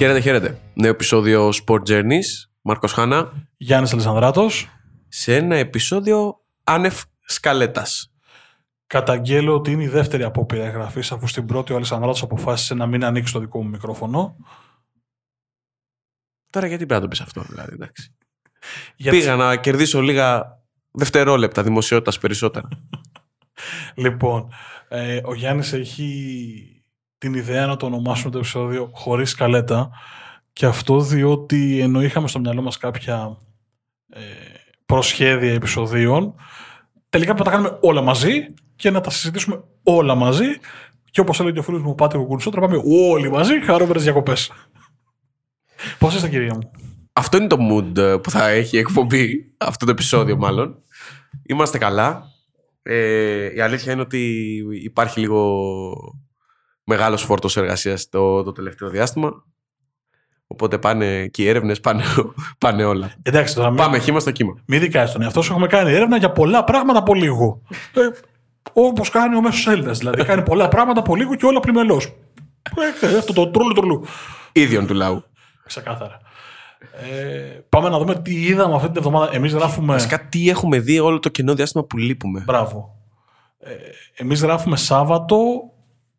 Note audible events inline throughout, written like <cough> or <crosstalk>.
Χαίρετε, χαίρετε. Νέο επεισόδιο Sport Journeys. Μάρκος Χάνα. Γιάννης Αλεσανδράτο. Σε ένα επεισόδιο άνευ σκαλέτας. Καταγγέλλω ότι είναι η δεύτερη απόπειρα εγγραφής, αφού στην πρώτη ο Αλεσανδράτο αποφάσισε να μην ανοίξει το δικό μου μικρόφωνο. Τώρα γιατί πρέπει να το πεις αυτό, δηλαδή, εντάξει. Γιατί... Πήγα να κερδίσω λίγα δευτερόλεπτα δημοσιότητας περισσότερα. λοιπόν, ε, ο Γιάννης έχει την ιδέα να το ονομάσουμε το επεισόδιο χωρίς σκαλέτα. Και αυτό διότι ενώ είχαμε στο μυαλό μας κάποια ε, προσχέδια επεισοδίων, τελικά πρέπει να τα κάνουμε όλα μαζί και να τα συζητήσουμε όλα μαζί. Και όπως έλεγε ο φίλος μου ο Πάτρικο Κουνσότρα, πάμε όλοι μαζί χαρούμενες διακοπές. Πώς είστε κυρία μου; Αυτό είναι το mood που θα έχει εκπομπή, αυτό το επεισόδιο μάλλον. Είμαστε καλά. Ε, η αλήθεια είναι ότι υπάρχει λίγο μεγάλος φόρτος εργασίας το, το τελευταίο διάστημα. Οπότε πάνε και οι έρευνες, πάνε, <laughs> πάνε όλα. Εντάξει, τώρα Πάμε χήμα στο κύμα. Μην δικάζεις τον εαυτό σου. Έχουμε κάνει έρευνα για πολλά πράγματα από λίγο. ε, Όπως κάνει ο μέσος Έλληνας. Δηλαδή κάνει πολλά πράγματα από λίγο και όλα πλημελώς. Ε, αυτό το τρούλου τρούλου. Ίδιον του λαού. Ξεκάθαρα. Ε, πάμε να δούμε τι είδαμε αυτή την εβδομάδα. Εμείς γράφουμε. Βασικά, τι έχουμε δει όλο το κενό διάστημα που λείπουμε. Μπράβο. Ε, Εμείς γράφουμε Σάββατο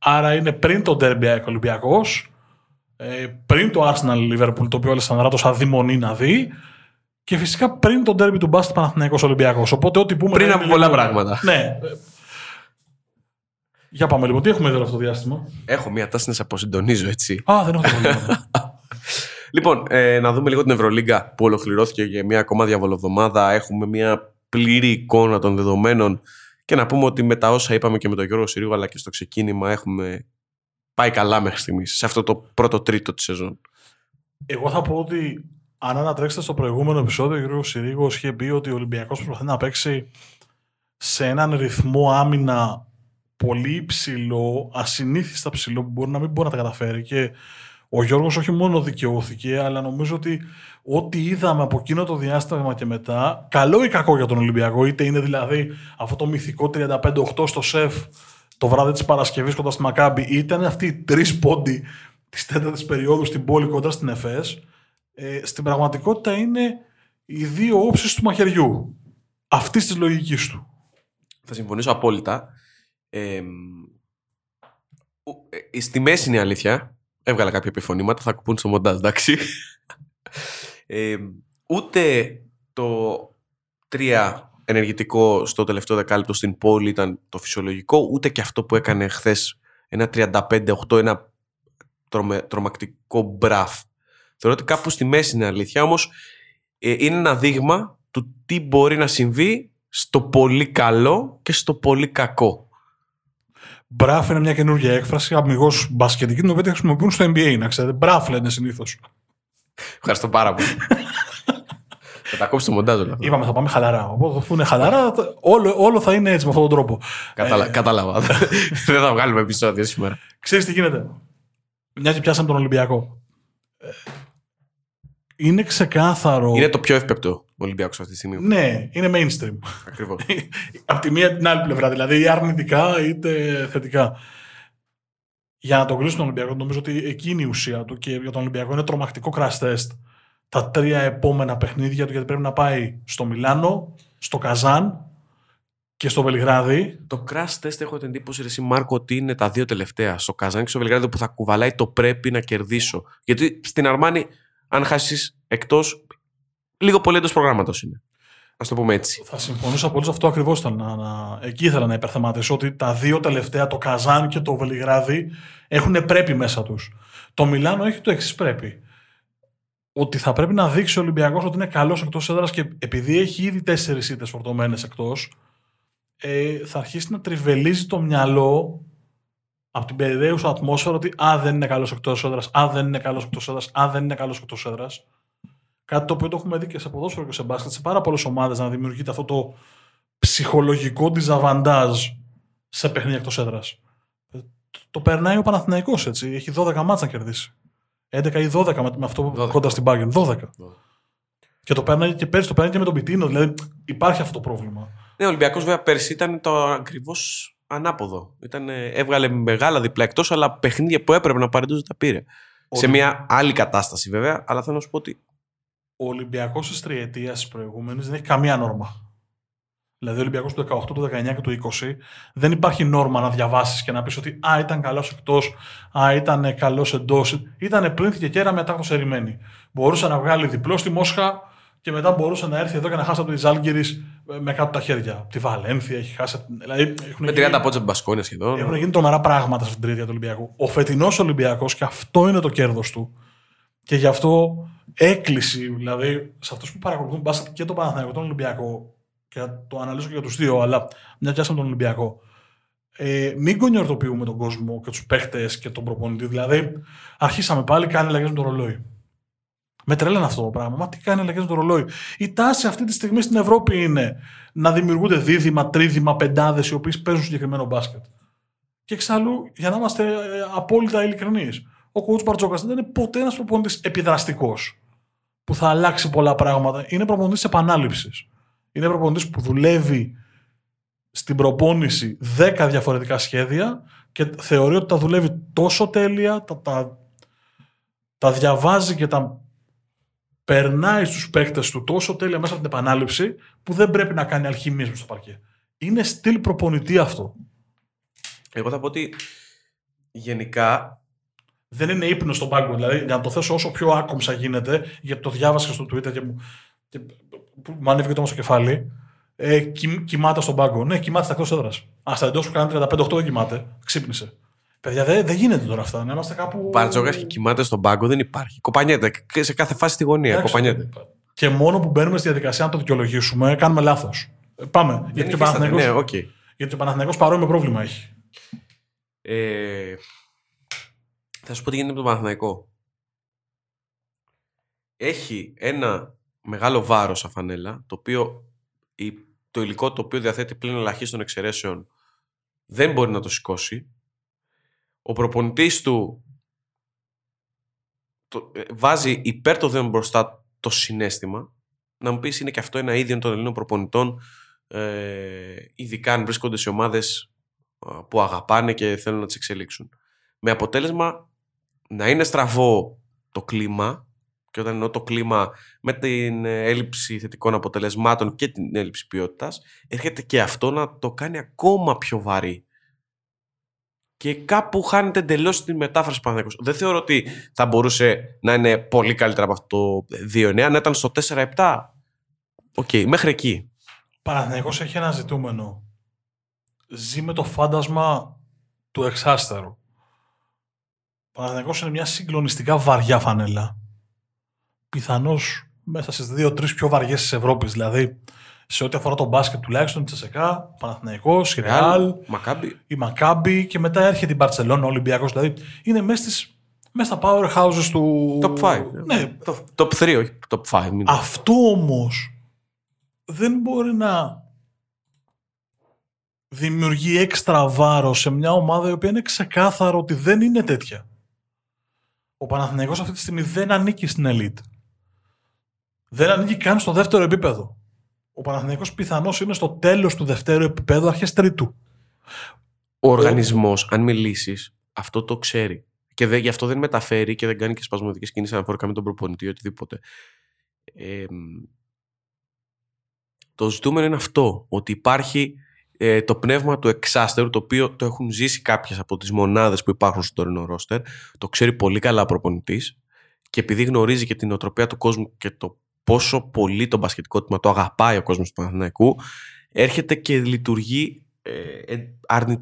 Άρα είναι πριν το Derby Ολυμπιακός, ε, πριν το Arsenal Liverpool, το οποίο ο Αλessandράτο αδειμονεί να δει. Και φυσικά πριν το Derby του Μπάστ Παναθυναϊκό Ολυμπιακός. Οπότε ό,τι πούμε. Πριν από πολλά πράγματα. Ναι. Για πάμε λοιπόν. Τι έχουμε εδώ αυτό το διάστημα; Έχω μία τάση να σε αποσυντονίζω έτσι. Α, δεν έχω το <laughs> Λοιπόν, ε, να δούμε λίγο την Ευρωλίγκα που ολοκληρώθηκε για μια ακόμα διαβολοβδομάδα. Έχουμε μια πλήρη εικόνα των δεδομένων και να πούμε ότι με τα όσα είπαμε και με τον Γιώργο Συρίγου αλλά και στο ξεκίνημα έχουμε πάει καλά μέχρι στιγμής σε αυτό το πρώτο τρίτο της σεζόν. Εγώ θα πω ότι αν ανατρέξετε στο προηγούμενο επεισόδιο, ο Γιώργος Συρίγος είχε πει ότι ο Ολυμπιακός προσπαθεί να παίξει σε έναν ρυθμό άμυνα πολύ υψηλό, ασυνήθιστα ψηλό, που μπορεί να μην μπορεί να τα καταφέρει. Και ο Γιώργος όχι μόνο δικαιώθηκε, αλλά νομίζω ότι ό,τι είδαμε από εκείνο το διάστημα και μετά, καλό ή κακό για τον Ολυμπιακό, είτε είναι δηλαδή αυτό το μυθικό 35-8 στο σεφ το βράδυ της Παρασκευής κοντά στη Μακάμπη, είτε ήταν αυτοί οι τρεις πόντι της τέταρτης περίοδου στην πόλη κοντά στην ΕΦΕΣ, ε, στην πραγματικότητα είναι οι δύο όψεις του μαχαιριού. Αυτή της λογικής του. Θα συμφωνήσω απόλυτα. Ε, ε, στη μέση είναι η αλήθεια έβγαλα κάποια επιφωνήματα, θα ακουπούν στο μοντάζ, εντάξει. Ε, ούτε το 3 ενεργητικό στο τελευταίο δεκάλεπτο στην πόλη ήταν το φυσιολογικό, ούτε και αυτό που έκανε χθες ένα 35-8, ένα τρομε, τρομακτικό μπραφ. Θεωρώ ότι κάπου στη μέση είναι αλήθεια, όμως ε, είναι ένα δείγμα του τι μπορεί να συμβεί στο πολύ καλό και στο πολύ κακό. Μπραφ είναι μια καινούργια έκφραση, αμυγός μπασκετική, την οποία χρησιμοποιούν στο NBA, να ξέρετε. Μπραφ λένε συνήθως. Ευχαριστώ πάρα πολύ. θα τα κόψει το μοντάζ όλα Είπαμε θα πάμε χαλαρά. Οπότε αφού είναι χαλαρά, όλο, όλο θα είναι έτσι με αυτόν τον τρόπο. Καταλα... Ε... Κατάλαβα. <laughs> Δεν θα βγάλουμε επεισόδιο σήμερα. Ξέρεις τι γίνεται; Μια και πιάσαμε τον Ολυμπιακό. Ε, είναι ξεκάθαρο. Είναι το πιο εύπεπτο Ολυμπιακός αυτή τη στιγμή. Ναι, είναι mainstream. Ακριβώς. <laughs> Από τη μία την άλλη πλευρά, δηλαδή αρνητικά είτε θετικά. Για να το κλείσουμε τον Ολυμπιακό, νομίζω ότι εκείνη η ουσία του και για τον Ολυμπιακό είναι τρομακτικό crash test. Τα τρία επόμενα παιχνίδια του, γιατί πρέπει να πάει στο Μιλάνο, στο Καζάν και στο Βελιγράδι. Το crash test έχω την εντύπωση, εσύ Μάρκο, ότι είναι τα δύο τελευταία. Στο Καζάν και στο Βελιγράδι που θα κουβαλάει το πρέπει να κερδίσω. Γιατί στην Αρμάνη, αν χάσεις εκτός, λίγο πολύ εντός προγράμματος είναι. Α το πούμε έτσι. Θα συμφωνούσα πολύ σε αυτό ακριβώς. Να, να... Εκεί ήθελα να υπερθεματίσω ότι τα δύο τελευταία, το Καζάν και το Βελιγράδι, έχουν πρέπει μέσα τους. Το Μιλάνο έχει το εξής πρέπει. Ότι θα πρέπει να δείξει ο Ολυμπιακός ότι είναι καλός εκτός έδρας και επειδή έχει ήδη τέσσερις ήττες φορτωμένες εκτός, ε, θα αρχίσει να τριβελίζει το μυαλό από την περιδέουσα ατμόσφαιρα ότι Α, δεν είναι καλός εκτός έδρας, Α, δεν είναι καλός εκτός έδρας, Α, δεν είναι καλός εκτός έδρας. Κάτι το οποίο το έχουμε δει και σε ποδόσφαιρο και σε μπάσκετ, σε πάρα πολλές ομάδες να δημιουργείται αυτό το ψυχολογικό διζαβαντάζ σε παιχνίδια εκτός έδρας. Το περνάει ο Παναθηναϊκός έτσι. Έχει 12 μάτσα να κερδίσει. 11 ή 12 με αυτό 12. κοντά στην Bayern. 12. 12. Και το περνάει και πέρσι το περνάει και με τον Πιτίνο. Δηλαδή υπάρχει αυτό το πρόβλημα. Ναι, ο Ολυμπιακός βέβαια πέρσι ήταν το ακριβώς ανάποδο. Ήταν, έβγαλε μεγάλα διπλά εκτός, αλλά παιχνίδια που έπρεπε να πάρει τα πήρε. Σε μια άλλη κατάσταση βέβαια, αλλά θέλω να σου πω ότι. Ο Ολυμπιακός της τριετίας τη προηγούμενης δεν έχει καμία νόρμα. Δηλαδή, ο Ολυμπιακός του 18, του 19 και του 20 δεν υπάρχει νόρμα να διαβάσεις και να πεις ότι Α, ήταν καλός εκτός, Α, ήταν καλός εντός. Ήταν πλήνθη και κέρα μετά το ερημένη. Μπορούσε να βγάλει διπλό στη Μόσχα και μετά μπορούσε να έρθει εδώ και να χάσει από τη Ζάλγκηρη με κάτω τα χέρια. Τη Βαλένθια έχει χάσει. Δηλαδή, έχουν με 30 πόντσα μπασκόνια σχεδόν. Έχουν γίνει τρομερά πράγματα στην τρίτη του Ολυμπιακού. Ο φετινός Ολυμπιακός, και αυτό είναι το κέρδος του. Και γι' αυτό έκκληση, δηλαδή σε αυτούς που παρακολουθούν μπάσκετ και το Παναθηναϊκό, τον Ολυμπιακό, και το αναλύσω και για τους δύο, αλλά μια πιάσαμε τον Ολυμπιακό. Ε, μην κονιορτοποιούμε τον κόσμο και τους παίχτες και τον προπονητή. Δηλαδή, αρχίσαμε πάλι, κάνει αλλαγές με το ρολόι. Με τρέλανε αυτό το πράγμα. Μα τι κάνει αλλαγές με το ρολόι. Η τάση αυτή τη στιγμή στην Ευρώπη είναι να δημιουργούνται δίδυμα, τρίδυμα, πεντάδες οι οποίες παίζουν συγκεκριμένο μπάσκετ. Και εξάλλου, για να είμαστε ε, απόλυτα ειλικρινείς, ο κόουτ Μπαρτζόκα δεν είναι ποτέ ένας προπονητής επιδραστικός που θα αλλάξει πολλά πράγματα. Είναι προπονητής επανάληψης. Είναι προπονητής που δουλεύει στην προπόνηση 10 διαφορετικά σχέδια και θεωρεί ότι τα δουλεύει τόσο τέλεια, τα, τα, τα διαβάζει και τα περνάει στους παίκτες του τόσο τέλεια μέσα από την επανάληψη που δεν πρέπει να κάνει αλχημίες στο παρκέ. Είναι στυλ προπονητή αυτό. Εγώ θα πω ότι γενικά δεν είναι ύπνος στον πάγκο. Δηλαδή, για να το θέσω όσο πιο άκομψα γίνεται, γιατί το διάβασα στο Twitter και μου, και, μου ανέβηκε το στο κεφάλι, ε, κοι, κοιμάται στον πάγκο. Ναι, κοιμάται στα εκτός έδρας. Α, στα εντός που κάνει 35-8 δεν κοιμάται. Ξύπνησε. Παιδιά, δεν, δεν γίνεται τώρα αυτά. Να είμαστε κάπου. Μπαρτζόκα και κοιμάται στον πάγκο δεν υπάρχει. Κοπανιέται σε κάθε φάση στη γωνία. Εντάξει, κοπανιέται. Και μόνο που μπαίνουμε στη διαδικασία να το δικαιολογήσουμε, κάνουμε λάθος. Ε, πάμε. γιατί, ο Παναθηναϊκός, ναι, okay. γιατί ο Παναθηναϊκός παρόμοιο πρόβλημα έχει. Ε, θα σου πω τι γίνεται με τον Παναθηναϊκό. Έχει ένα μεγάλο βάρος αφανέλα, το οποίο το υλικό το οποίο διαθέτει πλήν ελαχίστων εξαιρέσεων δεν μπορεί να το σηκώσει ο προπονητής του το, ε, βάζει υπέρ το δέον μπροστά το συνέστημα. Να μου πεις είναι και αυτό ένα ίδιο των Ελλήνων προπονητών ε, ειδικά αν βρίσκονται σε ομάδες που αγαπάνε και θέλουν να τις εξελίξουν. Με αποτέλεσμα να είναι στραβό το κλίμα και όταν εννοώ το κλίμα με την έλλειψη θετικών αποτελεσμάτων και την έλλειψη ποιότητας έρχεται και αυτό να το κάνει ακόμα πιο βαρύ και κάπου χάνεται εντελώς την μετάφραση Παναθηναϊκός. Δεν θεωρώ ότι θα μπορούσε να είναι πολύ καλύτερα από αυτό το 2-9, να ήταν στο 4-7. OK, okay, μέχρι εκεί. Παναθηναϊκός έχει ένα ζητούμενο. Ζει με το φάντασμα του εξάστερου. Παναθηναϊκός είναι μια συγκλονιστικά βαριά φανέλα. Πιθανώς μέσα στις δύο-τρεις πιο βαριές της Ευρώπης. Δηλαδή, σε ό,τι αφορά τον μπάσκετ τουλάχιστον, τη ΤΣΣΚΑ, Παναθηναϊκός, η Ρεάλ, η Μακάμπι και μετά έρχεται η Μπαρσελόνα, ο Ολυμπιακός. Δηλαδή είναι μέσα, στις, μέσα στα powerhouses του. Top 5. Ναι. Top 3, όχι top 5. Αυτό όμως δεν μπορεί να δημιουργεί έξτρα βάρος σε μια ομάδα η οποία είναι ξεκάθαρο ότι δεν είναι τέτοια. Ο Παναθηναϊκός αυτή τη στιγμή δεν ανήκει στην elite. Δεν ανήκει καν στο δεύτερο επίπεδο ο Παναθηναϊκός πιθανώς είναι στο τέλος του δευτέρου επίπεδου, αρχές τρίτου. Ο οργανισμός, αν μιλήσεις, αυτό το ξέρει. Και δε, γι' αυτό δεν μεταφέρει και δεν κάνει και σπασμωδικές κινήσεις αναφορικά με τον προπονητή ή οτιδήποτε. Ε, το ζητούμενο είναι αυτό, ότι υπάρχει ε, το πνεύμα του εξάστερου, το οποίο το έχουν ζήσει κάποιες από τις μονάδες που υπάρχουν στο τωρινό ρόστερ, το ξέρει πολύ καλά ο προπονητής και επειδή γνωρίζει και την οτροπία του κόσμου και το πόσο πολύ το μπασκετικό τμήμα το αγαπάει ο κόσμος του Παναθηναϊκού έρχεται και λειτουργεί ε, ε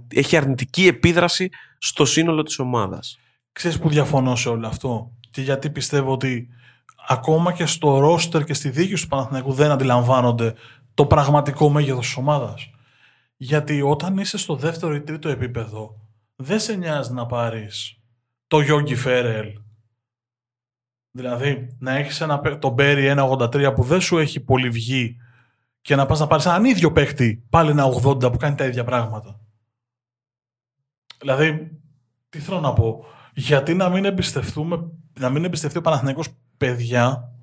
έχει αρνητική επίδραση στο σύνολο της ομάδας. Ξέρεις που διαφωνώ σε όλο αυτό και γιατί πιστεύω ότι ακόμα και στο ρόστερ και στη δίκη του Παναθηναϊκού δεν αντιλαμβάνονται το πραγματικό μέγεθος της ομάδας. Γιατί όταν είσαι στο δεύτερο ή τρίτο επίπεδο δεν σε νοιάζει να πάρεις το Γιόγκι Φέρελ Δηλαδή, να έχεις τον Μπέρι 1,83 που δεν σου έχει πολύ βγει και να πας να πάρεις έναν ίδιο παίχτη πάλι ένα 80 που κάνει τα ίδια πράγματα. Δηλαδή, τι θέλω να πω. Γιατί να μην εμπιστευτούμε, να μην εμπιστευτεί ο Παναθηναϊκός παιδιά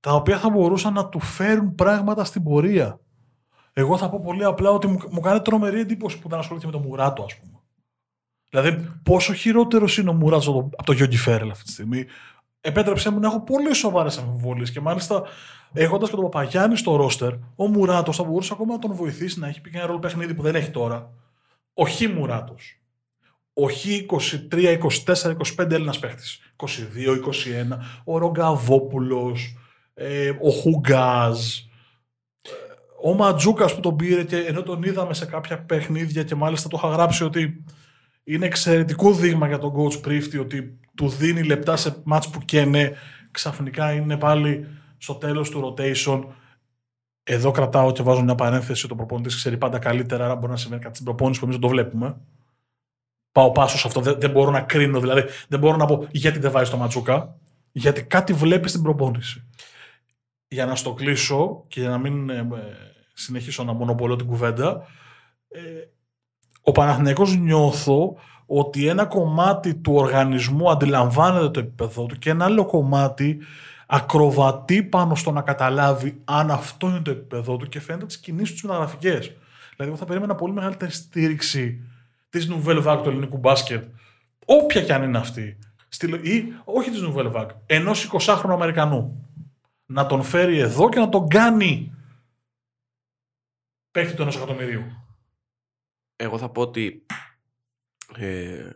τα οποία θα μπορούσαν να του φέρουν πράγματα στην πορεία. Εγώ θα πω πολύ απλά ότι μου, μου κάνει τρομερή εντύπωση που δεν ασχολήθηκε με το Μουράτο, ας πούμε. Δηλαδή, πόσο χειρότερος είναι ο Μουράτος από το Γιώργη Φέρελ αυτή τη στιγμή. Επέτρεψε μου να έχω πολύ σοβαρές αμφιβολίες και μάλιστα έχοντας και τον Παπαγιάννη στο ρόστερ, ο Μουράτος θα μπορούσε ακόμα να τον βοηθήσει να έχει πει ένα ρόλο παιχνίδι που δεν έχει τώρα. Ο Χ Μουράτο. Ο Χ 23, 24, 25 Έλληνας παίχτης. 22, 21. Ο Ρογκαβόπουλος. Ε, ο Χουγκάζ. Ο Ματζούκας που τον πήρε και ενώ τον είδαμε σε κάποια παιχνίδια και μάλιστα το είχα γράψει ότι είναι εξαιρετικό δείγμα για τον coach Πρίφτη ότι του δίνει λεπτά σε μάτς που καίνε ξαφνικά είναι πάλι στο τέλος του rotation εδώ κρατάω και βάζω μια παρένθεση. Το προπονητής ξέρει πάντα καλύτερα, άρα μπορεί να σημαίνει κάτι στην προπόνηση που εμείς δεν το βλέπουμε. Πάω πάσος σε αυτό. Δεν, δεν μπορώ να κρίνω, δηλαδή δεν μπορώ να πω γιατί δεν βάζει το ματσούκα. Γιατί κάτι βλέπει στην προπόνηση. Για να στο κλείσω και για να μην ε, συνεχίσω να μονοπολώ την κουβέντα, ε, ο Παναθηναϊκός νιώθω ότι ένα κομμάτι του οργανισμού αντιλαμβάνεται το επίπεδο του και ένα άλλο κομμάτι ακροβατεί πάνω στο να καταλάβει αν αυτό είναι το επίπεδο του και φαίνεται τις κινήσεις τους μεταγραφικές. Δηλαδή, εγώ θα περίμενα πολύ μεγαλύτερη στήριξη της Nouvelle Vague του ελληνικού μπάσκετ, όποια κι αν είναι αυτή. Ή όχι της Nouvelle Vague, ενός 20χρονου Αμερικανού. Να τον φέρει εδώ και να τον κάνει παίχτη του ενό εκατομμυρίου. Εγώ θα πω ότι ε,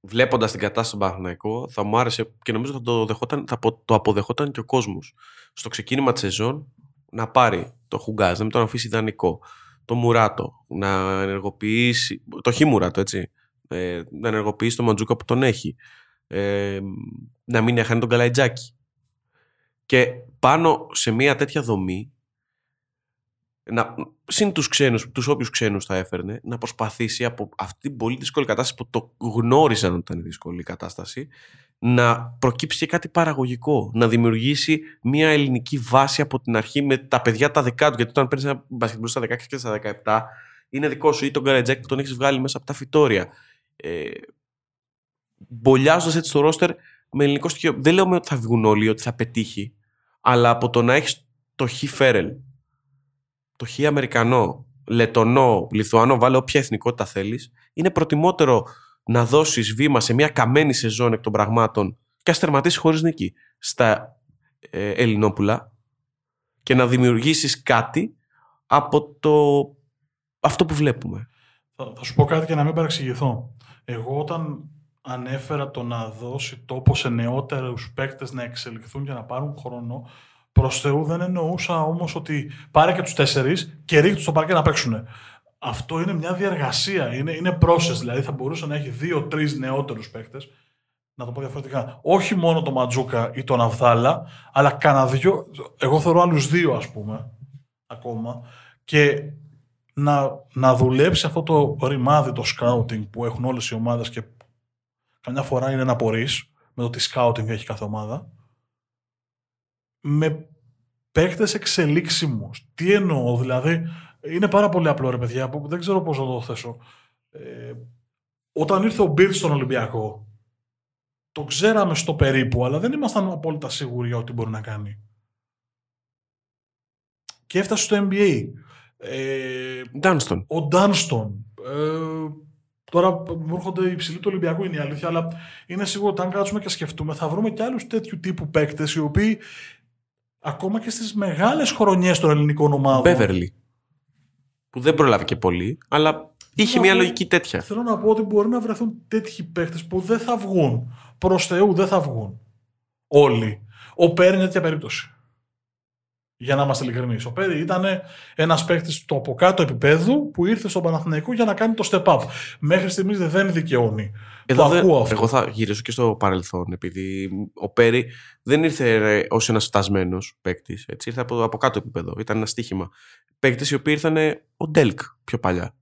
βλέποντας την κατάσταση στον Παναθηναϊκό, θα μου άρεσε και νομίζω θα το, δεχόταν, θα το αποδεχόταν και ο κόσμος. Στο ξεκίνημα της σεζόν να πάρει το Χουγκάζ, να μην τον αφήσει ιδανικό. Το Μουράτο, να ενεργοποιήσει. Το Χι Μουράτο, έτσι. Ε, να ενεργοποιήσει το Μαντζούκα που τον έχει. Ε, να μην έχανε τον Καλαϊτζάκη. Και πάνω σε μια τέτοια δομή να, συν τους ξένους, τους όποιους ξένους θα έφερνε, να προσπαθήσει από αυτή την πολύ δύσκολη κατάσταση που το γνώριζαν ότι ήταν δύσκολη η κατάσταση, να προκύψει και κάτι παραγωγικό, να δημιουργήσει μια ελληνική βάση από την αρχή με τα παιδιά τα δικά του, γιατί όταν παίρνεις ένα μπασκετμπολ στα 16 και στα 17, είναι δικό σου ή τον Καρατζάκη που τον έχεις βγάλει μέσα από τα φυτόρια. Ε, Μπολιάζοντας έτσι το ρόστερ με ελληνικό στοιχείο. Δεν λέω ότι θα βγουν όλοι, ότι θα πετύχει, αλλά από το να έχεις το Χι Φέρελ, το χι Αμερικανό, Λετονό, Λιθουανό, βάλε όποια εθνικότητα θέλεις, είναι προτιμότερο να δώσεις βήμα σε μια καμένη σεζόν εκ των πραγμάτων και ας τερματίσει χωρίς νίκη στα ε, Ελληνόπουλα και να δημιουργήσεις κάτι από το αυτό που βλέπουμε. Θα, θα σου πω κάτι και να μην παρεξηγηθώ. Εγώ όταν ανέφερα το να δώσει τόπο σε νεότερους παίκτες να εξελιχθούν και να πάρουν χρόνο, Προς Θεού δεν εννοούσα όμως ότι πάρε και τους τέσσερις και ρίχνει στο παρκέ να παίξουν. Αυτό είναι μια διαργασία, είναι, είναι process. Δηλαδή θα μπορούσε να έχει δύο-τρει νεότερους παίκτες, να το πω διαφορετικά. Όχι μόνο τον Ματζούκα ή τον Αβδάλα, αλλά κανένα δυο. Εγώ θεωρώ άλλους δύο, ας πούμε, ακόμα. Και να, να δουλέψει αυτό το ρημάδι, το scouting που έχουν όλες οι ομάδες και καμιά φορά είναι να πορείς με το τι scouting έχει κάθε ομάδα με παίκτες εξελίξιμους. Τι εννοώ, δηλαδή, είναι πάρα πολύ απλό ρε παιδιά, που δεν ξέρω πώς να το θέσω. Ε, όταν ήρθε ο Μπίρτς στον Ολυμπιακό, το ξέραμε στο περίπου, αλλά δεν ήμασταν απόλυτα σίγουροι για ό,τι μπορεί να κάνει. Και έφτασε στο NBA. Ε, Dunston. Ο Ντάνστον. Ε, τώρα μου έρχονται οι ψηλοί του Ολυμπιακού, είναι η αλήθεια, αλλά είναι σίγουρο ότι αν κάτσουμε και σκεφτούμε, θα βρούμε και άλλους τέτοιου τύπου παίκτες οι οποίοι ακόμα και στις μεγάλες χρονιές των ελληνικών ομάδων. Μπέβερλι. Που δεν προλάβει και πολύ, αλλά είχε μια λογική τέτοια. Θέλω να πω ότι μπορεί να βρεθούν τέτοιοι παίχτε που δεν θα βγουν. Προς Θεού δεν θα βγουν. Όλοι. Ο Πέρι είναι τέτοια περίπτωση. Για να είμαστε ειλικρινείς. Ο Πέρι ήταν ένας παίχτη του από κάτω επίπεδου που ήρθε στον Παναθηναϊκό για να κάνει το step up. Μέχρι στιγμής δεν δικαιώνει. Εδώ δεν, Εγώ θα γυρίσω και στο παρελθόν, επειδή ο Πέρι δεν ήρθε ως ένας φτασμένος παίκτης. Ήρθε από, από κάτω επίπεδο. Ήταν ένα στοίχημα. Παίκτες οι οποίοι ήρθαν ο Ντέλκ πιο παλιά.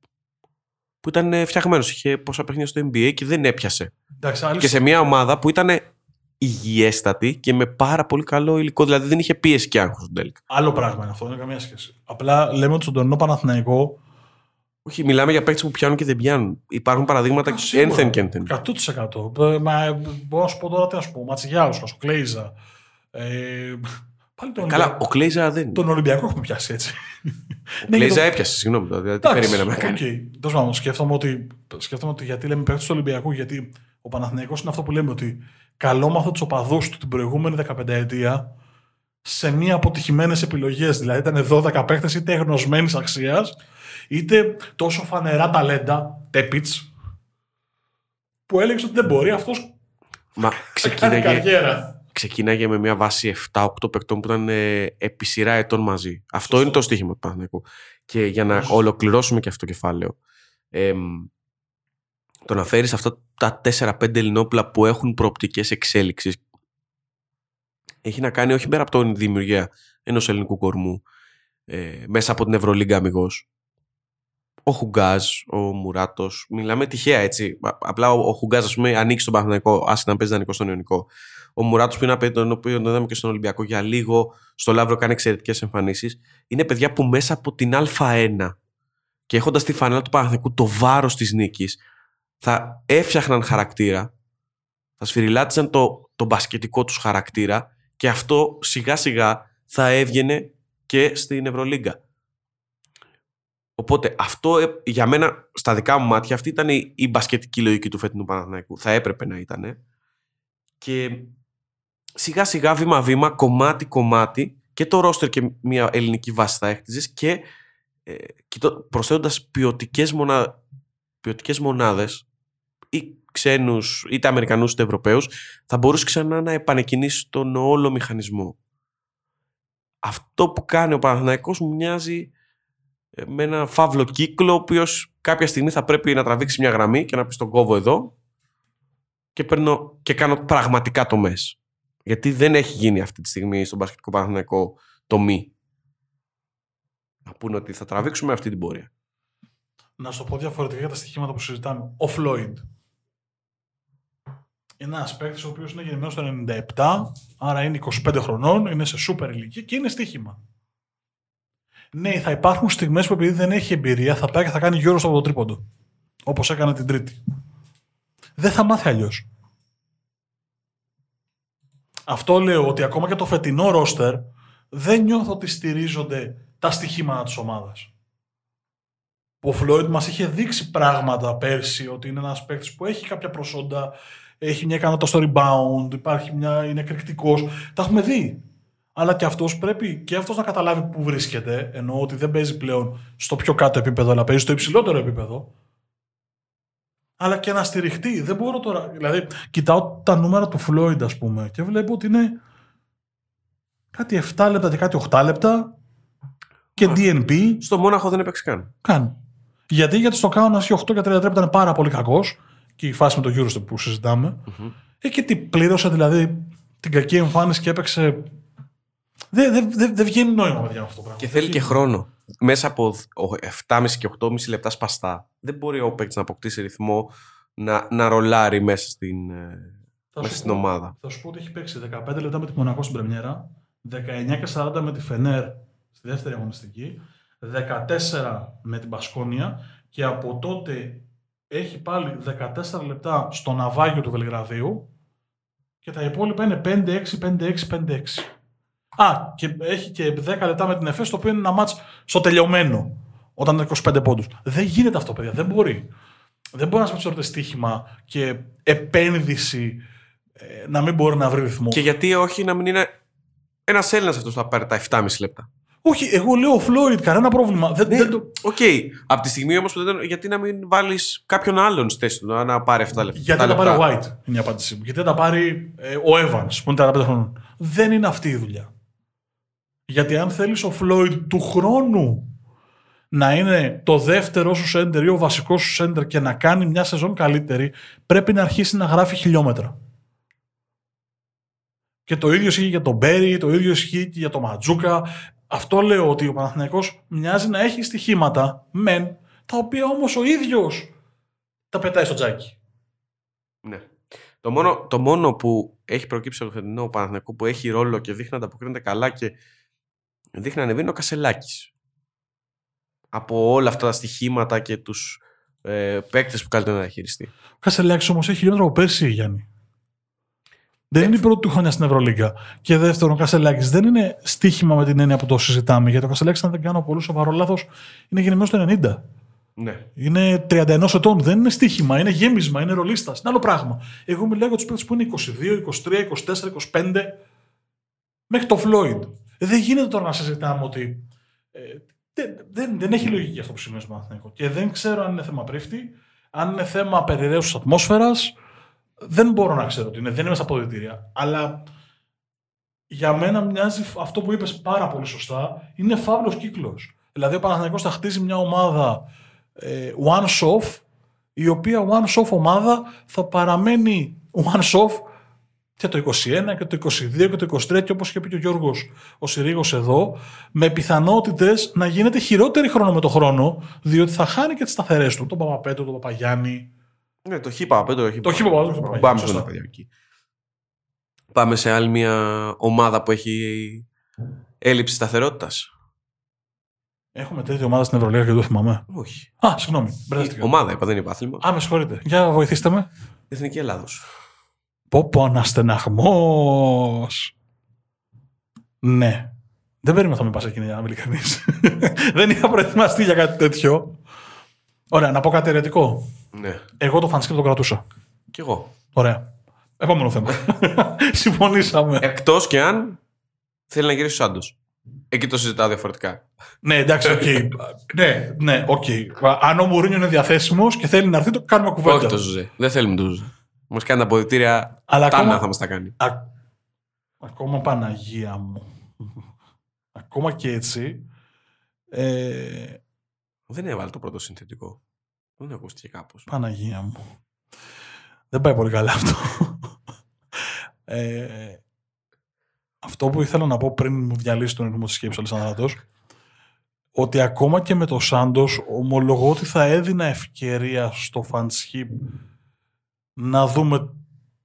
Που ήταν φτιαγμένος. Είχε πόσα παιχνίδια στο NBA και δεν έπιασε. Εντάξει, και σε μια ομάδα που ήταν υγιέστατη και με πάρα πολύ καλό υλικό. Δηλαδή δεν είχε πίεση και άγχος ο Ντέλκ. Άλλο πράγμα είναι αυτό, δεν έχει καμία σχέση. Απλά λέμε ότι στον τωρινό Παναθηναϊκό όχι, μιλάμε για παίκτες που πιάνουν και δεν πιάνουν. Υπάρχουν παραδείγματα ένθεν και ένθεν. 100%. Μα, μπορώ να σου πω τώρα τι να σου πω. Ματσιγιάουσκας, ο Κλέιζα. Ε, Πάλι τον, Καλά, ο Κλέιζα δεν. τον Ολυμπιακό έχουμε πιάσει έτσι. Ο Ναι, Κλέιζα και το- έπιασε, συγγνώμη. Δηλαδή, τι Εντάξει, περίμενα να κάνει. οκ. Τέλος πάντων, σκέφτομαι ότι, σκέφτομαι ότι γιατί λέμε παίκτη του Ολυμπιακού, γιατί ο Παναθηναϊκός είναι αυτό που λέμε ότι καλό μάθω τους οπαδούς του την προηγούμενη 15 ετία σε μία αποτυχημένες επιλογές. Δηλαδή ήταν 12 παίκτες είτε γνωσμένη αξίας, είτε τόσο φανερά ταλέντα, τέπιτς, που έλεγες ότι δεν μπορεί αυτός Μα να <laughs> κάνει ξεκίναγε, καριέρα. ξεκίναγε με μια βάση 7-8 παικτών που ήταν ε, επί σειρά ετών μαζί. Αυτό είναι το στοίχημα του Παναθηναϊκού. Και για να Σωστό. ολοκληρώσουμε και αυτό το κεφάλαιο, εμ, το να φέρεις αυτά τα 4-5 Ελληνόπουλα που έχουν προοπτικές εξέλιξης έχει να κάνει όχι πέρα από την δημιουργία ενός ελληνικού κορμού ε, μέσα από την Ευρωλίγκα αμυγός. Ο Χουγκάζ, ο Μουράτος. Μιλάμε τυχαία έτσι. Α- Απλά ο, ο Χουγκάζ, ας πούμε, ανοίξει στον Παναθηναϊκό, άσχετα να παίζει δανεικό στον Ιωνικό. Ο Μουράτος, που είναι ένα παιδί, τον οποίο τον είδαμε και στον Ολυμπιακό για λίγο, στο Λαύρο κάνει εξαιρετικές εμφανίσεις. Είναι παιδιά που μέσα από την Α1 και έχοντας τη φανέλα του Παναθηναϊκού το βάρος της νίκης, θα έφτιαχναν χαρακτήρα, θα σφυριλάτιζαν το, το μπασκετικό τους χαρακτήρα και αυτό σιγά σιγά θα έβγαινε και στην Ευρωλίγκα. Οπότε αυτό ε, για μένα, στα δικά μου μάτια, αυτή ήταν η, η μπασκετική λογική του φετινού Παναθηναϊκού. Θα έπρεπε να ήταν. Και σιγά σιγά, βήμα βήμα, κομμάτι κομμάτι και το ρόστερ και μια ελληνική βάση θα έχτιζες και ε, κοιτώ- προσθέτοντας ποιοτικές, μονα, ποιοτικές μονάδες ή ξένους, είτε Αμερικανούς είτε Ευρωπαίους, θα μπορούσε ξανά να επανεκκινήσεις τον όλο μηχανισμό. Αυτό που κάνει ο Παναθηναϊκός μου μοιάζει ε, με ένα φαύλο κύκλο, ο οποίος κάποια στιγμή θα πρέπει να τραβήξει μια γραμμή και να πει στον κόβω εδώ και, παίρνω, και κάνω πραγματικά το μες. Γιατί δεν έχει γίνει αυτή τη στιγμή στον μπασκετικό Παναθηναϊκό το μη. Να πούνε ότι θα τραβήξουμε αυτή την πορεία. Να σου το πω διαφορετικά για τα στοιχήματα που συζητάμε. Ο Φλόιντ. Είναι ένας παίκτης ο οποίος είναι γεννημένος το 97, άρα είναι 25 χρονών, είναι σε σούπερ ηλικία και είναι στοίχημα. Ναι, θα υπάρχουν στιγμές που επειδή δεν έχει εμπειρία θα πάει και θα κάνει γύρω από το τρίποντο. Όπως έκανε την Τρίτη. Δεν θα μάθει αλλιώς. Αυτό λέω ότι ακόμα και το φετινό ρόστερ δεν νιώθω ότι στηρίζονται τα στοιχήματα της ομάδας. Ο Φλόιντ μας είχε δείξει πράγματα πέρσι ότι είναι ένας παίκτης που έχει κάποια προσόντα, έχει μια ικανότητα στο rebound, υπάρχει μια, είναι εκρηκτικός. Τα έχουμε δει. Αλλά και αυτός πρέπει και αυτός να καταλάβει πού βρίσκεται, ενώ ότι δεν παίζει πλέον στο πιο κάτω επίπεδο, αλλά παίζει στο υψηλότερο επίπεδο. Αλλά και να στηριχτεί. Δεν μπορώ τώρα. Δηλαδή, κοιτάω τα νούμερα του Φλόιντ, ας πούμε, και βλέπω ότι είναι κάτι 7 λεπτά και κάτι 8 λεπτά και Α. DNP. Στο Μόναχο δεν έπαιξε καν. Κάνει. Γιατί, γιατί στο κάουνας 8 και 33 ήταν πάρα πολύ κακός και η φάση με το Eurostep που συζητάμε. Ε, και τι πλήρωσε δηλαδή την κακή εμφάνιση και έπαιξε. Δεν δεν- δεν- δεν βγαίνει νόημα, παιδιά, αυτό το πράγμα. Και Δεν θέλει και βγαίνει. χρόνο. Μέσα από 7,5 και 8,5 λεπτά σπαστά. Δεν μπορεί ο παίκτης να αποκτήσει ρυθμό να, να ρολάρει μέσα στην, ε, Θα μέσα σου στην πω- ομάδα. Θα σου πω ότι έχει παίξει 15 λεπτά με τη Μονακό στην Πρεμιέρα, 19 και 40 με τη Φενέρ στη δεύτερη αγωνιστική, 14 με την Πασκόνια και από τότε έχει πάλι 14 λεπτά στο ναυάγιο του Βελιγραδίου και τα υπόλοιπα είναι 5-6, 5-6, 5-6. Α, και έχει και 10 λεπτά με την ΕΦΕΣ, το οποίο είναι ένα ματς στο τελειωμένο, όταν είναι 25 πόντους. Δεν γίνεται αυτό, παιδιά, δεν μπορεί. Δεν μπορεί να σε παίξει στοίχημα και επένδυση ε, να μην μπορεί να βρει ρυθμό. Και γιατί όχι να μην είναι ένας Έλληνας αυτός που θα πάρει τα 7,5 λεπτά; Όχι, εγώ λέω Φλόιντ, κανένα πρόβλημα. Δεν, Ναι, δεν το... οκ. Από τη στιγμή όμως που δεν. Γιατί να μην βάλεις κάποιον άλλον στη θέση του να- να πάρει αυτά τα λεπτά. Γιατί τα δεν τα πάρει ο λεπτά. White, είναι η απάντησή μου. Γιατί δεν τα πάρει ε, ο Evans, που είναι 45 χρόνων. Δεν είναι αυτή η δουλειά. Γιατί αν θέλεις ο Φλόιντ του χρόνου να είναι το δεύτερο σου σέντερ ή ο βασικός σου σέντερ και να κάνει μια σεζόν καλύτερη, πρέπει να αρχίσει να γράφει χιλιόμετρα. Και το ίδιο ισχύει για τον Μπέρι, το ίδιο ισχύει και για τον Ματζούκα. Αυτό λέω ότι ο Παναθηναϊκός μοιάζει να έχει στοιχήματα, μεν, τα οποία όμως ο ίδιος τα πετάει στο τζάκι. Ναι. Το μόνο, το μόνο που έχει προκύψει από το φετινό Παναθηναϊκό που έχει ρόλο και δείχνει να ανταποκρίνεται καλά και δείχνει να ανεβαίνει είναι ο Κασελάκης. Από όλα αυτά τα στοιχήματα και τους ε, παίκτες που καλείται να διαχειριστεί. Ο Κασελάκης όμως έχει χιλιόμετρα από πέρσι, Γιάννη. Δεν είναι η πρώτη του χρονιά στην Ευρωλίγκα. Και δεύτερον, ο Κασελάκης δεν είναι στοίχημα με την έννοια που το συζητάμε. Γιατί ο Κασελάκης, αν δεν κάνω πολύ σοβαρό λάθος, είναι γεννημένος το 90. Ναι. Είναι 31 ετών. Δεν είναι στοίχημα, είναι γέμισμα, είναι ρολίστας. Είναι άλλο πράγμα. Εγώ μιλάω για τους παίκτες που είναι 22, 23, 24, 25. Μέχρι το Φλόιντ. Δεν γίνεται τώρα να συζητάμε ότι. Ε, δεν, δεν, δεν έχει λογική αυτό που σημαίνει στο Παναθηναϊκό. Και δεν ξέρω αν είναι θέμα πρίφτη, αν είναι θέμα περιραίωσης ατμόσφαιρας. Δεν μπορώ να ξέρω τι είναι. Δεν είμαι στα αποδητήρια. Αλλά για μένα μοιάζει αυτό που είπες πάρα πολύ σωστά. Είναι φαύλος κύκλος. Δηλαδή ο Παναθηναϊκός θα χτίσει μια ομάδα ε, one-off, η οποία one-off ομάδα θα παραμένει one-off και το 21 και το 22 και το 23 και όπως είχε πει και ο Γιώργος ο Συρίγος εδώ με πιθανότητες να γίνεται χειρότερη χρόνο με το χρόνο διότι θα χάνει και τις σταθερές του τον Παπαπέτρο, τον Παπαγιάννη Ναι, το χ Παπαπέτρο, το χ το Χ Παπαπέτρο, τον Πάμε Παπαγιάννη στον σωστά. παιδιά εκεί. Πάμε σε άλλη μια ομάδα που έχει έλλειψη σταθερότητας. Έχουμε τέτοια ομάδα στην Ευρωλίγα και δεν το θυμάμαι Όχι. Α, συγγνώμη, μπερδεύτηκα Ομάδα είπα, δεν είπα άθλημα. Α, με συγχωρείτε, για βοηθήστε με Εθνική Ελλάδος. Πω πω αναστεναγμός. Ναι. Δεν περίμενα θα με πας εκείνη για να είμαι ειλικρινής. <laughs> Δεν είχα προετοιμαστεί για κάτι τέτοιο. Ωραία, να πω κάτι αιρετικό. Ναι. Εγώ το φανσκίπ το κρατούσα. Κι εγώ. Ωραία. Επόμενο θέμα. <laughs> Συμφωνήσαμε. Εκτός και αν θέλει να γυρίσει ο Σάντος. Εκεί το συζητάω διαφορετικά. ναι, εντάξει, οκ. <laughs> ναι, ναι, οκ. Αν ο Μουρίνιο είναι διαθέσιμος και θέλει να έρθει, το κάνουμε κουβέντα. Όχι το Ζοζέ. Δεν θέλουμε το Ζοζέ. Μας κάνει τα αποδυτήρια. Αλλά Τάνα ακόμα- θα μας τα κάνει. Α- Ακόμα Παναγία μου. ακόμα και έτσι. Ε, Δεν έβαλε το πρώτο συνθετικό. Δεν ακούστηκε κάπως. Παναγία μου. Δεν πάει πολύ καλά αυτό. ε, αυτό που ήθελα να πω πριν μου διαλύσεις τον ρυθμό της σκέψης ο Αλessandratος, ότι ακόμα και με το Σάντος ομολογώ ότι θα έδινα ευκαιρία στο φανσκίπ να δούμε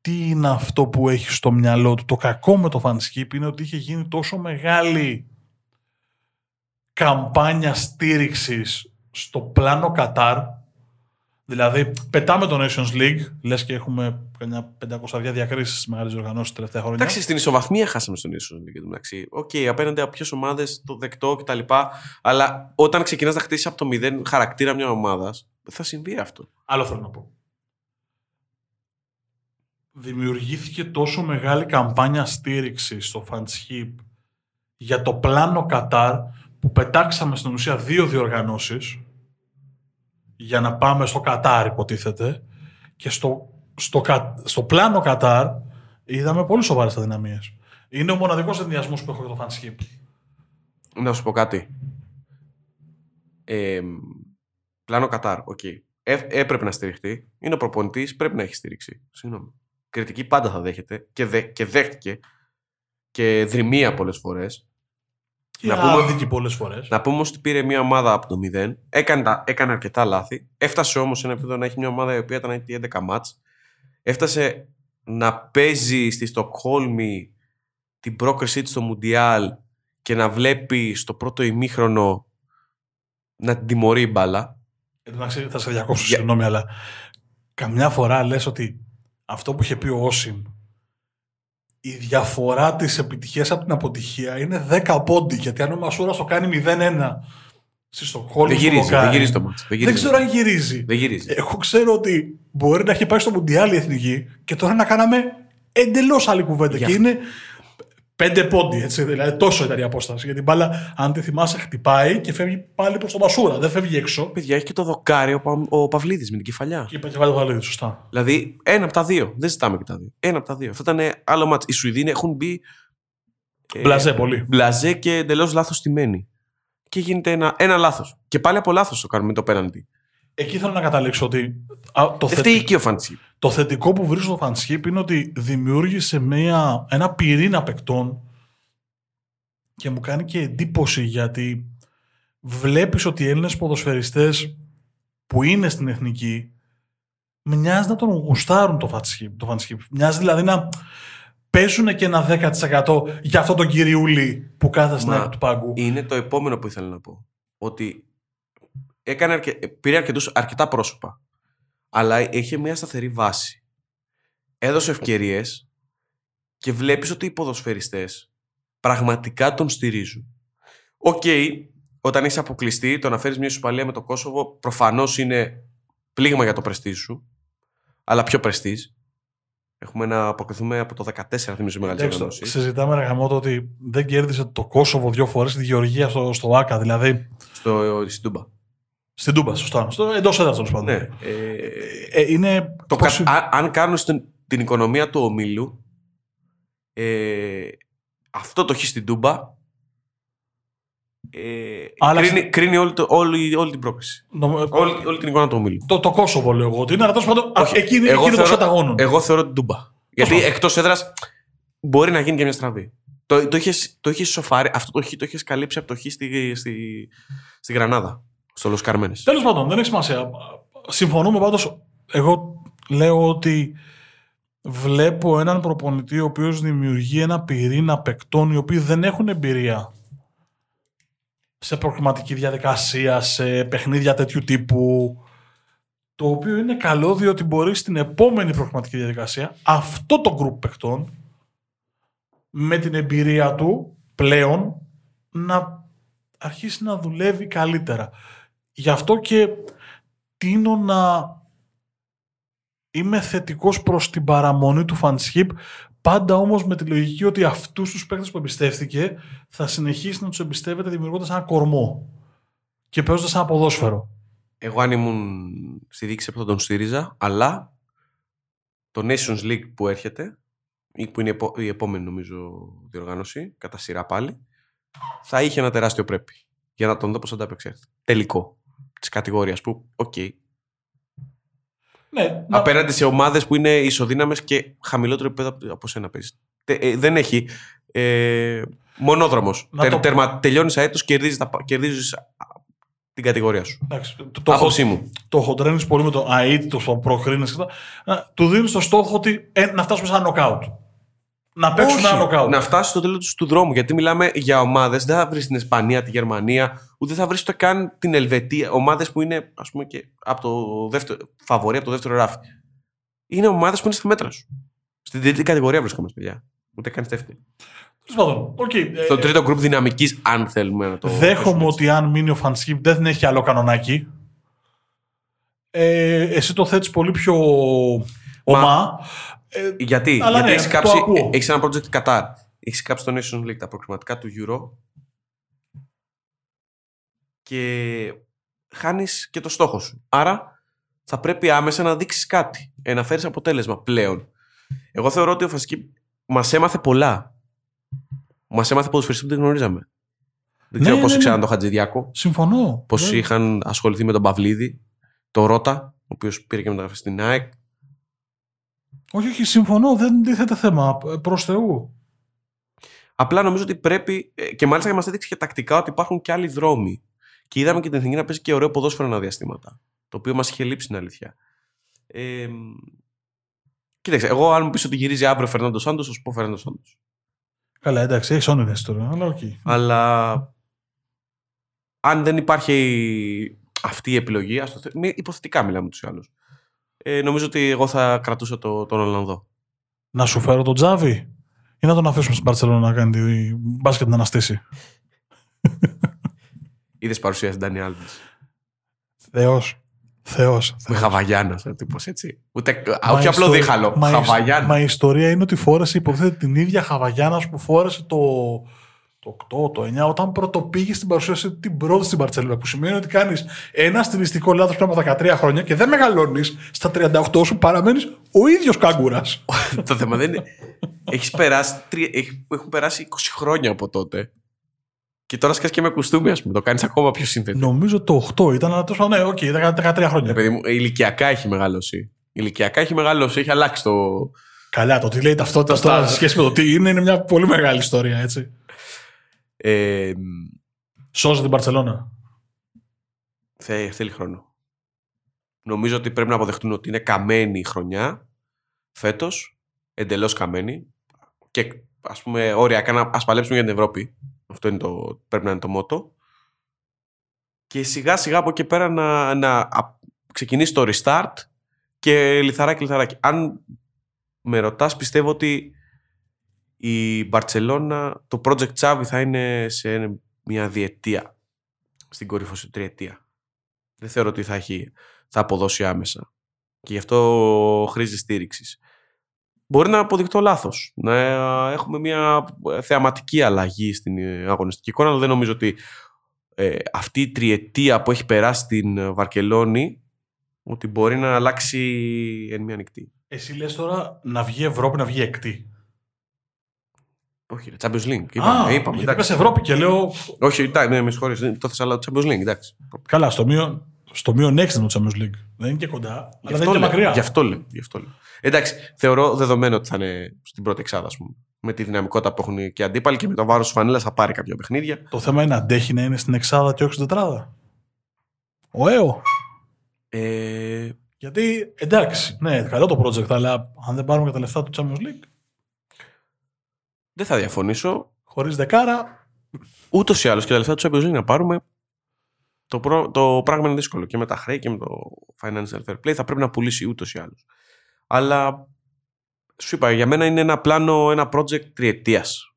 τι είναι αυτό που έχει στο μυαλό του. Το κακό με το φανσκίπ είναι ότι είχε γίνει τόσο μεγάλη καμπάνια στήριξης στο πλάνο Κατάρ Δηλαδή, πετάμε το Nations League, λες και έχουμε μια 500 διακρίσεις στις μεγάλες διοργανώσεις τα τελευταία χρόνια. Εντάξει, στην ισοβαθμία χάσαμε στο Nations League εντάξει. Οκ, απέναντι από ποιες ομάδες, το δεκτό κτλ. Αλλά όταν ξεκινάς να χτίσεις από το μηδέν χαρακτήρα μιας ομάδας, θα συμβεί αυτό. Άλλο θέλω να πω. Δημιουργήθηκε τόσο μεγάλη καμπάνια στήριξης στο Φαν'τ Σιπ για το πλάνο Κατάρ που πετάξαμε στην ουσία δύο διοργανώσεις για να πάμε στο Κατάρ υποτίθεται και στο, στο, Κα- στο πλάνο Κατάρ είδαμε πολύ σοβαρές αδυναμίες. Είναι ο μοναδικός ενδοιασμός που έχω για το Φαν'τ Σιπ. Να σου πω κάτι. Ε, πλάνο Κατάρ, οκ. Ε, έπρεπε να στηριχτεί. Είναι ο προπονητής, πρέπει να έχει στήριξη. Συγγνώμη. Κριτική πάντα θα δέχεται και, δε, και δέχτηκε και δρυμία πολλές φορές. Και Να πούμε- άδικη πολλές φορές. Να πούμε όμως ότι πήρε μια ομάδα από το 0, έκανε, τα- έκανε αρκετά λάθη. Έφτασε όμως σε ένα επίπεδο να έχει μια ομάδα η οποία ήταν ήδη 11 μάτς. Έφτασε να παίζει στη Στοκχόλμη την πρόκρισή της στο Μουντιάλ και να βλέπει στο πρώτο ημίχρονο να την τιμωρεί η μπάλα. Εντάξει, θα σε διακόψω, Για- συγγνώμη, αλλά καμιά φορά λες ότι αυτό που είχε πει ο Όσιμ, η διαφορά της επιτυχίας από την αποτυχία είναι 10 πόντι, γιατί αν ο Μασούρας το κάνει 0-1 στη Στοκχόλμη, Δεν στο γυρίζει, δοκάρι, δεν γυρίζει το μάτς. Δεν, Δεν γυρίζει. ξέρω αν γυρίζει. Δεν γυρίζει. Εγώ ξέρω ότι μπορεί να έχει πάει στο Μουντιάλ η Εθνική και τώρα να κάναμε εντελώς άλλη κουβέντα. Για Και αυτό. είναι πέντε πόντι, έτσι. Δηλαδή τόσο ήταν η απόσταση. Γιατί η μπάλα, αν τη θυμάσαι, χτυπάει και φεύγει πάλι προς το Μασούρα. Δεν φεύγει έξω. Παιδιά, έχει και το δοκάρι ο, Πα- ο Παυλίδης με την κεφαλιά. Και είπα και βάλει το γαλίδι, σωστά. Δηλαδή, ένα από τα δύο. Δεν ζητάμε και τα δύο. Ένα από τα δύο. Αυτό ήταν άλλο μάτς. Οι Σουηδοί έχουν μπει. ε, Μπλαζέ πολύ. μπλαζέ και εντελώς λάθος στημένη. Και γίνεται ένα, ένα λάθος. Και πάλι από λάθος το κάνουμε το πέναντι. Εκεί θέλω να καταλήξω ότι α, το, Δεν θε- φταίει εκεί ο Φαντσίπ. το θετικό που βρίσκω στο Fanship είναι ότι δημιούργησε μια, ένα πυρήνα παικτών και μου κάνει και εντύπωση γιατί βλέπεις ότι οι Έλληνες ποδοσφαιριστές που είναι στην εθνική μοιάζει να τον γουστάρουν το Fanship. Το Fanship. Μοιάζει δηλαδή να παίζουν και ένα 10% για αυτό τον κυριούλη που κάθεται στην Μα, άκρη του πάγκου. Είναι το επόμενο που ήθελα να πω. Ότι έκανε αρκε... πήρε αρκετούς, αρκετά πρόσωπα. Αλλά είχε μια σταθερή βάση. Έδωσε ευκαιρίες και βλέπεις ότι οι ποδοσφαιριστές πραγματικά τον στηρίζουν. Οκ, όταν έχει αποκλειστεί, το να φέρεις μια ισοπαλία με το Κόσοβο προφανώς είναι πλήγμα για το πρεστίζ σου. Αλλά ποιο πρεστίζ. Έχουμε να προκριθούμε από το 14, θυμίζω μεγάλη διοργάνωση. Συζητάμε ρε γαμώτο ότι δεν κέρδισε το Κόσοβο δύο φορές τη Γεωργία στο, στο ΟΑΚΑ, δηλαδή. Στο, στην Τούμπα. Στην Τούμπα, σωστά. Στο, εντός έδρας τέλος πάντων. Ναι. Ε, ε, είναι το πώς... κα, αν κάνουν στην, την οικονομία του ομίλου, ε, αυτό το έχει στην Τούμπα ε, κρίνει, κρίνει όλη, το, όλη, όλη την πρόκληση. Νομ... Όλη, όλη την εικόνα του ομίλου. Το, το Κόσοβο λέω εγώ ότι είναι, αλλά τέλος πάντων εκείνη εγώ θεωρώ, καταγώνων. Εγώ θεωρώ την Τούμπα. Γιατί εκτός έδρας μπορεί να γίνει και μια στραβή. Το, το, είχες, το είχες σοφάρει, αυτό το, το είχες καλύψει από το χ στη, στη, στη Γρανάδα, στο Λος Καρμένες. Τέλος πάντων, δεν έχει σημασία. Συμφωνούμε πάντως, εγώ λέω ότι βλέπω έναν προπονητή ο οποίος δημιουργεί ένα πυρήνα παικτών οι οποίοι δεν έχουν εμπειρία σε προκριματική διαδικασία, σε παιχνίδια τέτοιου τύπου. Το οποίο είναι καλό διότι μπορεί στην επόμενη προκριματική διαδικασία αυτό το γκρουπ παιχτών με την εμπειρία του πλέον να αρχίσει να δουλεύει καλύτερα. Γι' αυτό και τίνω να είμαι θετικός προς την παραμονή του Φανσχίπ Πάντα όμως με τη λογική ότι αυτούς τους παίκτες που εμπιστεύτηκε θα συνεχίσει να τους εμπιστεύεται δημιουργώντας ένα κορμό και παίζοντας ένα ποδόσφαιρο. Εγώ αν ήμουν στη δίκηση θα τον στήριζα, αλλά το Nations League που έρχεται, ή που είναι η επόμενη νομίζω διοργάνωση, κατά σειρά πάλι, θα είχε ένα τεράστιο πρέπει για να τον δω πώς θα ανταπεξέλθει. Τελικό της κατηγορίας που, οκ, okay, ναι, Απέναντι σε ομάδες που είναι ισοδύναμες και χαμηλότερο επίπεδο από σένα παίζεις. Ε, δεν έχει. Ε, Μονόδρομος. το... τελειώνεις αέτος, κερδίζεις, κερδίζεις την κατηγορία σου. Εντάξει, το, το, Άποψή μου. Το χοντρένεις πολύ με το ΑΕΤ, το προκρίνεις. Του δίνεις το στόχο ότι ε, να φτάσουμε σαν νοκάουτ να παίξουν ένα νοκάουτ. Να φτάσει στο τέλος του δρόμου. Γιατί μιλάμε για ομάδες, δεν θα βρεις την Ισπανία, τη Γερμανία, ούτε θα βρεις ούτε καν την Ελβετία. Ομάδες που είναι, ας πούμε, και από το δεύτερο, φαβορή από το δεύτερο ράφι. Είναι ομάδες που είναι στη μέτρα σου. Στην τρίτη κατηγορία βρισκόμαστε, παιδιά. Ούτε καν στη δεύτερη. Okay. Στο ε, τρίτο γκρουπ δυναμικής, αν θέλουμε να το. Δέχομαι ότι αν μείνει ο Φανσκίπ δεν έχει άλλο κανονάκι. Ε, εσύ το θέτεις πολύ πιο ομά. Ε, γιατί, γιατί ναι, έχεις κάψει, έχεις ένα project Qatar. Έχεις κάψει το Nations League, τα προκριματικά του Euro και χάνεις και το στόχο σου. Άρα θα πρέπει άμεσα να δείξεις κάτι, ε, να φέρεις αποτέλεσμα πλέον. Εγώ θεωρώ ότι ο Φασική μας έμαθε πολλά. Μας έμαθε ποδοσφαιριστή που δεν γνωρίζαμε. Δεν ξέρω ναι, πώς ναι, ήξεραν ναι. τον Χατζηδιάκο. Συμφωνώ. Πώς είχαν ασχοληθεί με τον Παυλίδη, τον Ρότα, ο οποίος πήρε και μεταγραφή στην ΑΕΚ. Όχι, όχι, συμφωνώ. Δεν τίθεται θέμα. Προς Θεού. Απλά νομίζω ότι πρέπει. Ε, και μάλιστα μας έδειξε και τακτικά ότι υπάρχουν και άλλοι δρόμοι. Και είδαμε και την εθνική να παίζει και ωραίο ποδόσφαιρο ένα διαστήματα. Το οποίο μας είχε λείψει την αλήθεια. Ε, κοίταξε, εγώ αν μου πεις ότι γυρίζει αύριο ο Φερνάντο Σάντος, θα σου πω Φερνάντο Σάντος. Καλά, εντάξει, έχεις όνειρες τώρα, αλλά Okay. Αλλά αν δεν υπάρχει αυτή η επιλογή, ας το υποθετικά μιλάμε τους ή άλλους ε, νομίζω ότι εγώ θα κρατούσα το, τον Ολλανδό. Να σου φέρω τον Τζάβι ή να τον αφήσουμε στην Παρσελόνα να κάνει τη μπάσκετ να αναστήσει; <laughs> Είδες παρουσίαση Ντάνι Άλβης. Θεός. Θεός. Με χαβαγιάνα, ε, τύπος έτσι. Ούτε, όχι απλό δίχαλο. Μα, μα η ιστορία είναι ότι φόρεσε υποθέτει την ίδια χαβαγιάνα που φόρεσε το, το 8, το 9, όταν πρώτο πήγε στην παρουσίαση την πρώτη στην Μπαρσελόνα. Που σημαίνει ότι κάνεις ένα στιλιστικό λάθος πριν από 13 χρόνια και δεν μεγαλώνεις. Στα 38 σου παραμένεις ο ίδιος κάγκουρα. <laughs> το θέμα δεν είναι. Έχεις περάσει, έχουν περάσει 20 χρόνια από τότε. Και τώρα σκέφτεσαι και με κουστούμι, ας πούμε. Το κάνεις ακόμα πιο σύνθετο. Νομίζω το 8 ήταν, αλλά τόσο ναι, οκ, okay, 13 χρόνια. Επειδή μου, ηλικιακά έχει μεγαλώσει. Ηλικιακά έχει μεγαλώσει, έχει αλλάξει το. Καλά, το τι λέει ταυτότητα τώρα σε σχέση με το τι είναι, είναι μια πολύ μεγάλη ιστορία, έτσι. Ε, Σώζει την Παρσελώνα. θέλει χρόνο. Νομίζω ότι πρέπει να αποδεχτούν ότι είναι καμένη η χρονιά φέτος. Εντελώς καμένη. Και ας πούμε, όριακά να ας παλέψουμε για την Ευρώπη. Αυτό είναι το, πρέπει να είναι το μότο. Και σιγά σιγά από εκεί πέρα να, να ξεκινήσει το restart και λιθαράκι λιθαράκι. Αν με ρωτάς πιστεύω ότι η Μπαρτσελώνα, το project Xavi θα είναι σε μια διετία, στην κορύφωση τριετία. Δεν θεωρώ ότι θα, έχει, θα αποδώσει άμεσα. Και γι' αυτό χρήζεις στήριξης. Μπορεί να αποδειχτώ λάθος. Να έχουμε μια θεαματική αλλαγή στην αγωνιστική εικόνα, αλλά δεν νομίζω ότι ε, αυτή η τριετία που έχει περάσει στην Βαρκελόνη ότι μπορεί να αλλάξει εν μία νυχτή. Εσύ λες τώρα να βγει Ευρώπη, να βγει εκτή. Όχι, ρε, Champions League. Είπαμε, Α, είπαμε, γιατί πες Ευρώπη και λέω... Όχι, εντάξει, ναι, με συγχωρείς, το θες αλλά Champions League, εντάξει. Καλά, στο μείον, στο μείον 6 είναι το Champions League. Δεν είναι και κοντά, αλλά δεν είναι και μακριά. Γι' αυτό λέω. Γι αυτό λέω. Εντάξει, θεωρώ δεδομένο ότι θα είναι στην πρώτη εξάδα, ας πούμε. Με τη δυναμικότητα που έχουν και οι αντίπαλοι και με το βάρος της φανέλας θα πάρει κάποια παιχνίδια. Το θέμα είναι αντέχει να είναι στην εξάδα και όχι στην τετράδα. Ο ΕΟ. Ε... Γιατί εντάξει, ναι, καλό το project, αλλά αν δεν πάρουμε και τα λεφτά του Champions League. Δεν θα διαφωνήσω. Χωρίς δεκάρα. Ούτως ή άλλως και τα λεφτά του Champions League να πάρουμε. Το, προ... το πράγμα είναι δύσκολο και με τα χρέη και με το financial fair play θα πρέπει να πουλήσει ούτως ή άλλως. Αλλά σου είπα, για μένα είναι ένα πλάνο, ένα project τριετίας.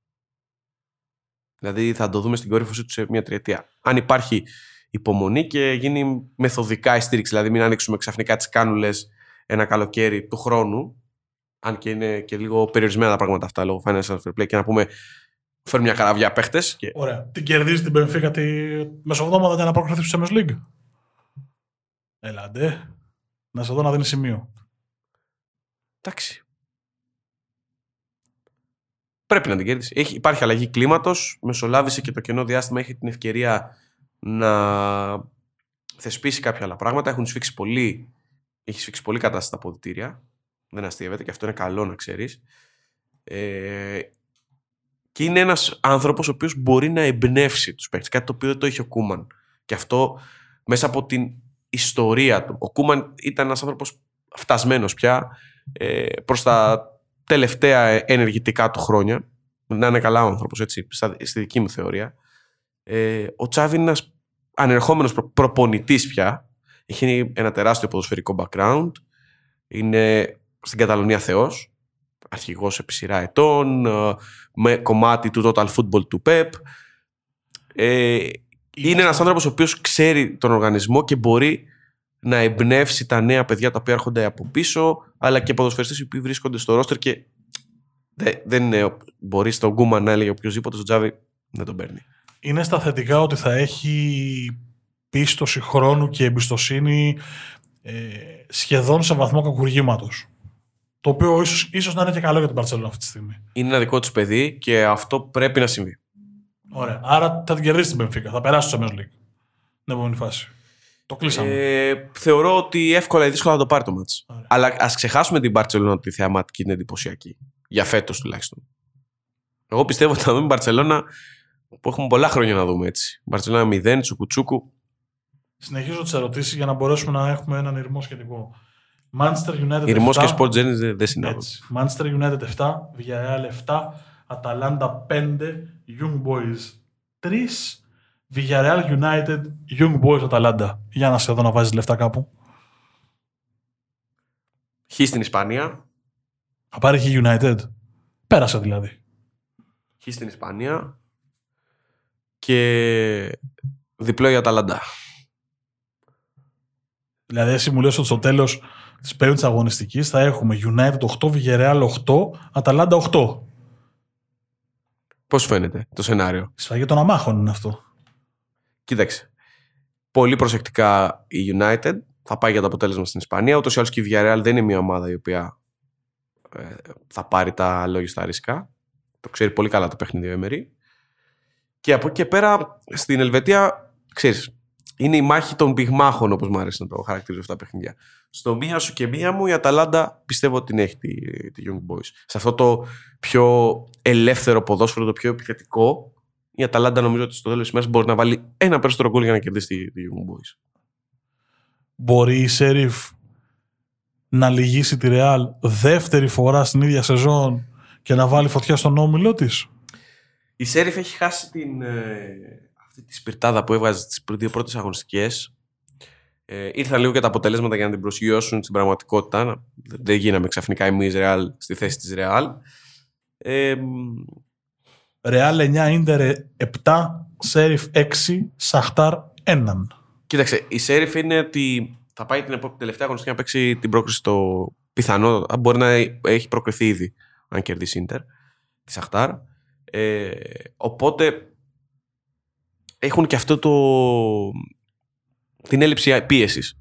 Δηλαδή θα το δούμε στην κορύφωσή του σε μια τριετία. Αν υπάρχει υπομονή και γίνει μεθοδικά η στήριξη. Δηλαδή, μην ανοίξουμε ξαφνικά τις κάνουλες ένα καλοκαίρι του χρόνου, αν και είναι και λίγο περιορισμένα τα πράγματα αυτά λόγω financial fair play, και να πούμε φέρνει μια καραβιά παίχτες. Και... Ωραία. Τι κερδίζεις την Πενφύκα τη μεσοβδόμαδα για να προκριθεί στο Champions League; Ελάτε. Να σε δω να δίνεις σημείο. Εντάξει. Πρέπει να την κερδίσεις. Έχει, υπάρχει αλλαγή κλίματος. Μεσολάβησε και το κενό διάστημα. Έχει την ευκαιρία να θεσπίσει κάποια άλλα πράγματα. Έχουν σφίξει πολύ, έχει σφίξει πολύ κατάσταση τα αποδητήρια. Δεν αστείευεται και αυτό είναι καλό να ξέρεις. Ε, και είναι ένας άνθρωπος ο οποίος μπορεί να εμπνεύσει τους παίκτες. Κάτι το οποίο δεν το είχε ο Κούμαν. Και αυτό μέσα από την ιστορία του. Ο Κούμαν ήταν ένας άνθρωπος φτασμένος πια ε, προς τα τελευταία ενεργητικά του χρόνια. Να είναι καλά ο άνθρωπος, έτσι, στη δική μου θεωρία. Ε, ο Τσάβη είναι ένας ανερχόμενος προ, προπονητής πια. Έχει ένα τεράστιο ποδοσφαιρικό background. Είναι στην Καταλωνία Θεός. Αρχηγός επί σειρά ετών. Ε, με κομμάτι του Total Football του PEP. Ε, είναι ένας άνθρωπος ο οποίος ξέρει τον οργανισμό και μπορεί να εμπνεύσει τα νέα παιδιά τα οποία έρχονται από πίσω, αλλά και ποδοσφαιριστές οι οποίοι βρίσκονται στο ρόστερ και δεν, δεν είναι, μπορεί στον Γκούμα να έλεγε οποιοδήποτε στο Τζάβι δεν τον παίρνει είναι στα θετικά ότι θα έχει πίστοση χρόνου και εμπιστοσύνη ε, σχεδόν σε βαθμό κακουργήματος. Το οποίο ίσως, ίσως να είναι και καλό για την Παρσελόνα αυτή τη στιγμή. Είναι ένα δικό τους παιδί και αυτό πρέπει να συμβεί. Ωραία. Άρα θα την κερδίσει την Πενφύκα. Θα περάσει στο Champions League. Την επόμενη φάση. Το κλείσαμε. Ε, θεωρώ ότι εύκολα ή δύσκολα θα το πάρει το μάτς. Αλλά ας ξεχάσουμε την Παρσελόνα ότι η θεαματική είναι εντυπωσιακή. Για φέτος τουλάχιστον. Εγώ πιστεύω ότι θα δούμε την Παρσελόνα που έχουμε πολλά χρόνια να δούμε έτσι. Μπαρσελόνα 0, τσουκουτσούκου. Συνεχίζω τις ερωτήσεις για να μπορέσουμε να έχουμε έναν ηρμό σχετικό. Manchester United Ηρμός 7. και Sport Genesis δεν συνάδουν. Manchester United 7, Villarreal 7, Atalanta 5, Young Boys 3, Villarreal United, Young Boys Atalanta. Για να σε δω να βάζεις λεφτά κάπου. Χ στην Ισπανία. Θα πάρει Χ United. Πέρασε δηλαδή. Χ στην Ισπανία και διπλό για Αταλαντά. Δηλαδή, εσύ μου λες ότι στο τέλος της πέμπτη αγωνιστικής θα έχουμε United 8, Villarreal 8, Αταλάντα 8. Πώς φαίνεται το σενάριο; Σφαγή των αμάχων είναι αυτό. Κοίταξε. Πολύ προσεκτικά η United θα πάει για το αποτέλεσμα στην Ισπανία. Ούτως ή άλλως και η Villarreal δεν είναι μια ομάδα η οποία ε, θα πάρει τα λόγια στα ρίσκα. Το ξέρει πολύ καλά το παιχνίδι ο Εμερή. Και από εκεί και πέρα στην Ελβετία, ξέρεις, είναι η μάχη των πυγμάχων, όπως μου αρέσει να το χαρακτηρίζω αυτά τα παιχνίδια. Στο μία σου και μία μου η Αταλάντα πιστεύω ότι την έχει τη, τη Young Boys. Σε αυτό το πιο ελεύθερο ποδόσφαιρο, το πιο επιθετικό, η Αταλάντα νομίζω ότι στο τέλος της μέρα μπορεί να βάλει ένα περισσότερο γκολ για να κερδίσει τη, τη Young Boys. Μπορεί η Σέριφ να λυγίσει τη Ρεάλ δεύτερη φορά στην ίδια σεζόν και να βάλει φωτιά στον όμιλό της; Η Σέριφ έχει χάσει την, ε, αυτή τη σπιρτάδα που έβγαζε στις δύο πρώτες αγωνιστικές. Ε, ήρθαν λίγο και τα αποτελέσματα για να την προσγειώσουν στην πραγματικότητα. Δεν γίναμε ξαφνικά εμείς Ρεάλ στη θέση της Ρεάλ. Ε, Ρεάλ 9, Ίντερ 7, Σέριφ 6, Σαχτάρ 1. κοίταξε, η Σέριφ είναι ότι θα πάει την επο- τελευταία αγωνιστική να παίξει την πρόκριση στο πιθανό. Μπορεί να έχει προκριθεί ήδη, αν κερδίσει η Ίντερ, τη Σαχτάρ. Ε, οπότε έχουν και αυτό το. την έλλειψη πίεσης.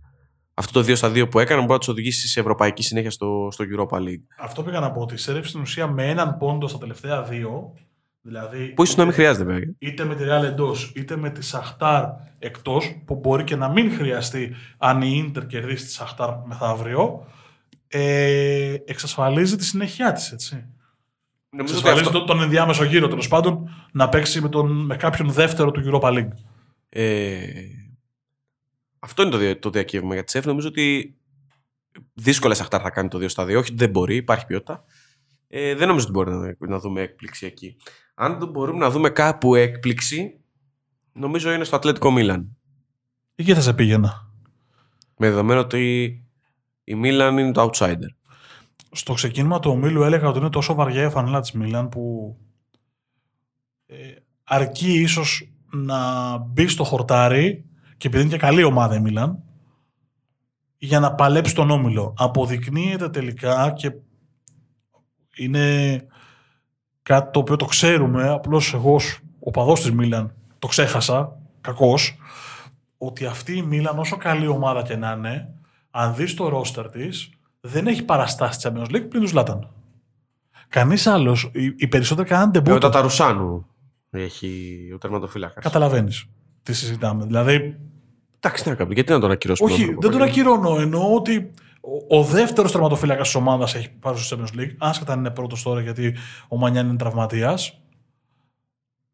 Αυτό το 2 στα 2 που έκαναν μπορεί να τους οδηγήσει σε ευρωπαϊκή συνέχεια στο, στο Europa League. Αυτό πήγα να πω ότι η Σέριφ στην ουσία με έναν πόντο στα τελευταία δύο. Δηλαδή, Που ίσως να μην χρειάζεται βέβαια. είτε με τη Real εντός, είτε με τη Σαχτάρ εκτός, που μπορεί και να μην χρειαστεί αν η Ίντερ κερδίσει τη Σαχτάρ μεθαύριο, ε, εξασφαλίζει τη συνέχεια της, έτσι. Νομίζω ότι Εξασφαλίζει αυτό, τον, τον ενδιάμεσο γύρο τέλος πάντων να παίξει με, τον, με κάποιον δεύτερο του Europa League. ε, αυτό είναι το, δια- το διακύβευμα για τη ΣΕΦ. Νομίζω ότι δύσκολα η Σαχτάρ θα κάνει το 2 στα 2. Όχι, δεν μπορεί, υπάρχει ποιότητα. Ε, δεν νομίζω ότι μπορεί να, να δούμε έκπληξη εκεί. Αν δεν μπορούμε να δούμε κάπου έκπληξη, νομίζω είναι στο Ατλέτικο Μίλαν. Εκεί θα σε πήγαινα. Με δεδομένο ότι η Μίλαν είναι το outsider. Στο ξεκίνημα του ομίλου έλεγα ότι είναι τόσο βαριά η φανέλα της Μίλαν που ε, αρκεί ίσως να μπει στο χορτάρι και επειδή είναι και καλή ομάδα η Μίλαν για να παλέψει τον όμιλο. Αποδεικνύεται τελικά και είναι κάτι το οποίο το ξέρουμε, απλώς εγώ ως οπαδός της Μίλαν το ξέχασα, κακός, ότι αυτή η Μίλαν όσο καλή ομάδα και να είναι, αν δεις το ρόστερ της, δεν έχει παραστάσει Champions League πλην τους Ζλάταν. Κανείς άλλος, οι, οι περισσότεροι κάναν Ε, ο ντεμπούτο. Ταταρουσάνου έχει ο τερματοφύλακας. Καταλαβαίνεις τι συζητάμε. Δηλαδή, Εντάξει, τι να κάνουμε, γιατί να τον ακυρώσουμε. όχι, τον δεν τον Παπαγγέλη; ακυρώνω. Εννοώ ότι ο, ο δεύτερος τερματοφύλακας της ομάδας έχει πάρει στο Champions League. Άσχετα αν είναι πρώτος τώρα γιατί ο Μανιάν είναι τραυματίας.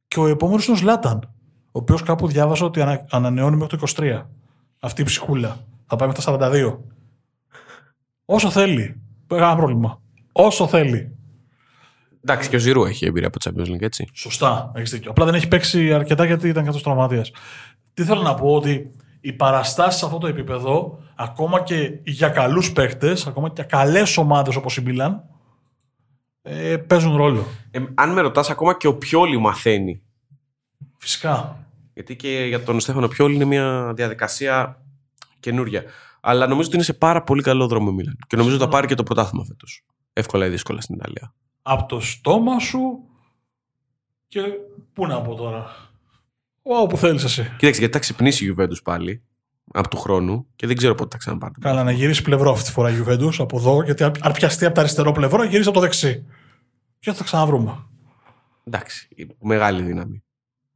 Και ο επόμενος είναι ο Ζλάταν. Ο οποίος κάπου διάβασα ότι ανα, ανανεώνει μέχρι το 23. Αυτή η ψυχούλα. Θα πάει μέχρι τα 42. Όσο θέλει. Κανένα πρόβλημα. Όσο θέλει. Εντάξει, και ο Ζηρού έχει εμπειρία από Champions League, έτσι. Σωστά, έχεις δίκιο. Απλά δεν έχει παίξει αρκετά γιατί ήταν καθώ τραυματία. Τι θέλω να πω ότι οι παραστάσεις σε αυτό το επίπεδο, ακόμα και για καλούς παίχτε, ακόμα και για καλές ομάδες όπως η Μίλαν, ε, παίζουν ρόλο. Ε, αν με ρωτάς, ακόμα και ο Πιόλι μαθαίνει. Φυσικά. Γιατί και για τον Στέφανο Πιόλι είναι μια διαδικασία καινούρια. Αλλά νομίζω ότι είναι σε πάρα πολύ καλό δρόμο η Μίλαν. Και νομίζω ότι θα πάρει και το πρωτάθλημα φέτος. Εύκολα ή δύσκολα στην Ιταλία. Από το στόμα σου και πού να πω τώρα. Όπου θέλεις εσύ. Κοίταξε, γιατί θα ξυπνήσει η Juventus πάλι από του χρόνου και δεν ξέρω πότε θα ξαναπάρει. Καλά, να γυρίσει πλευρό αυτή τη φορά η Juventus από εδώ, γιατί αν αν πιαστεί από το αριστερό πλευρό, γυρίσει από το δεξί. Και θα τα ξαναβρούμε. Εντάξει, μεγάλη δύναμη.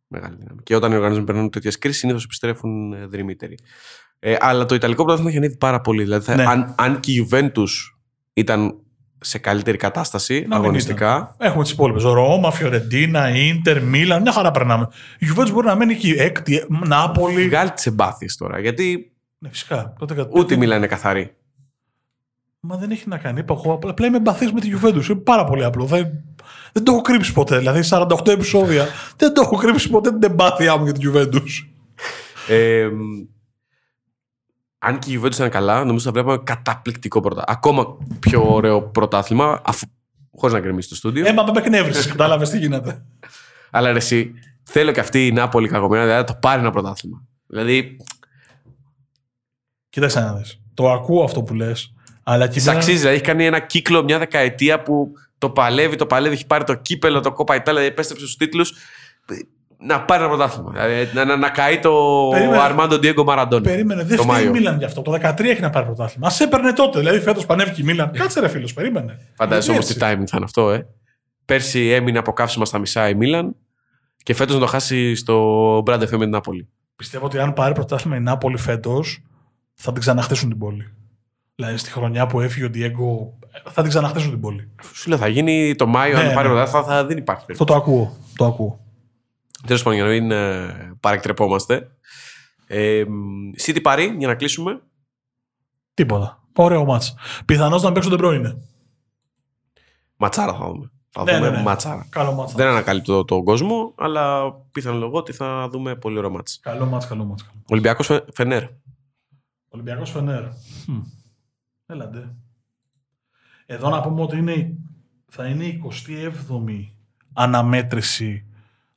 Μεγάλη δύναμη. Και όταν οι οργανισμοί περνούν τέτοιες κρίσεις, συνήθως επιστρέφουν ε, δρυμύτεροι. Ε, αλλά το Ιταλικό πρωτάθλημα έχει ανέβει πάρα πολύ. Δηλαδή, θα- Ναι. αν, αν και η Juventus ήταν σε καλύτερη κατάσταση Να μην αγωνιστικά, Έχουμε τις υπόλοιπες. Ρώμα, Φιωρεντίνα, Ίντερ, Μίλαν. Μια χαρά περνάμε. Η Juventus μπορεί να μένει εκεί. Έκτη, Νάπολη. βγάλει τις εμπάθειες τώρα. Γιατί Ναι, φυσικά. Τότε κατ- ούτε η Μίλαν είναι καθαρή. Μα δεν έχει να κάνει. Είπα εγώ. Απλά είμαι εμπαθής με τη Juventus. Είναι πάρα πολύ απλό. Δεν, δεν το έχω κρύψει ποτέ. Δηλαδή, 48 επεισόδια δεν το έχω κρύψει ποτέ την εμπάθειά μου για τη Juventus. Ε, αν και η Juventus ήταν καλά, νομίζω θα βλέπαμε καταπληκτικό πρωτάθλημα. Ακόμα πιο ωραίο πρωτάθλημα, αφού, χωρίς να γκρεμίσει το στούντιο. Ε, μα με εκνεύρισες. Κατάλαβες τι γίνεται. Αλλά ρε, εσύ, θέλω και αυτή η Νάπολη καγωμένα, δηλαδή να το πάρει ένα πρωτάθλημα. Δηλαδή, Κοίταξε να δεις. Το ακούω αυτό που λες. Αλλά τη κοιτάξτε. αξίζει. Δηλαδή, έχει κάνει ένα κύκλο μια δεκαετία που το παλεύει, το παλεύει, έχει πάρει το κύπελο, το κόπα Ιτάλια, επέστρεψε στους τίτλους. Να πάρει ένα πρωτάθλημα. Δηλαδή, να, να, να καεί το Περίμενε. Αρμάντο Ντιέγκο Μαραντών. Περίμενε, δεν το φταίει η Μάιο. Μίλαν γι' αυτό. Το 13 έχει να πάρει πρωτάθλημα. Α έπαιρνε τότε. Δηλαδή φέτος πανεύκει η Μίλαν. Κάτσε ρε φίλος, περίμενε. Φαντάζεσαι όμως Γιατί τι έτσι. timing θα είναι αυτό, ε. Πέρσι έμεινε από καύσιμα στα μισά η Μίλαν και φέτος να το χάσει στο Brand FM με την Νάπολη. Πιστεύω ότι αν πάρει πρωτάθλημα η Νάπολη φέτος, θα την ξαναχτίσουν την πόλη. Δηλαδή στη χρονιά που έφυγε ο Ντιέγκο, θα την ξαναχτίσουν την πόλη. Σου λέω, θα γίνει το Μάιο, Ναι, αν πάρει ναι. πρωτάθλημα, θα, δεν υπάρχει Αυτό το ακούω. Το ακούω. Τέλος πάντων, για να μην ε, παρεκτρεπόμαστε. Ε, City Paris, για να κλείσουμε. Τίποτα. Ωραίο μάτς. Πιθανώς να παίξουν τον πρώην. Ματσάρα θα δούμε. Θα Ναι, δούμε ναι, ναι. ματσάρα. Καλό μάτς. Δεν ανακαλύπτω τον κόσμο, αλλά πιθανολογώ ότι θα δούμε πολύ ωραίο μάτς. Καλό μάτς, καλό μάτς. Καλό. Ολυμπιακός Φε- Φενέρ. Ολυμπιακός Φενέρ. Χμ. Έλαντε. Εδώ να πούμε ότι είναι η θα είναι η 27η αναμέτρηση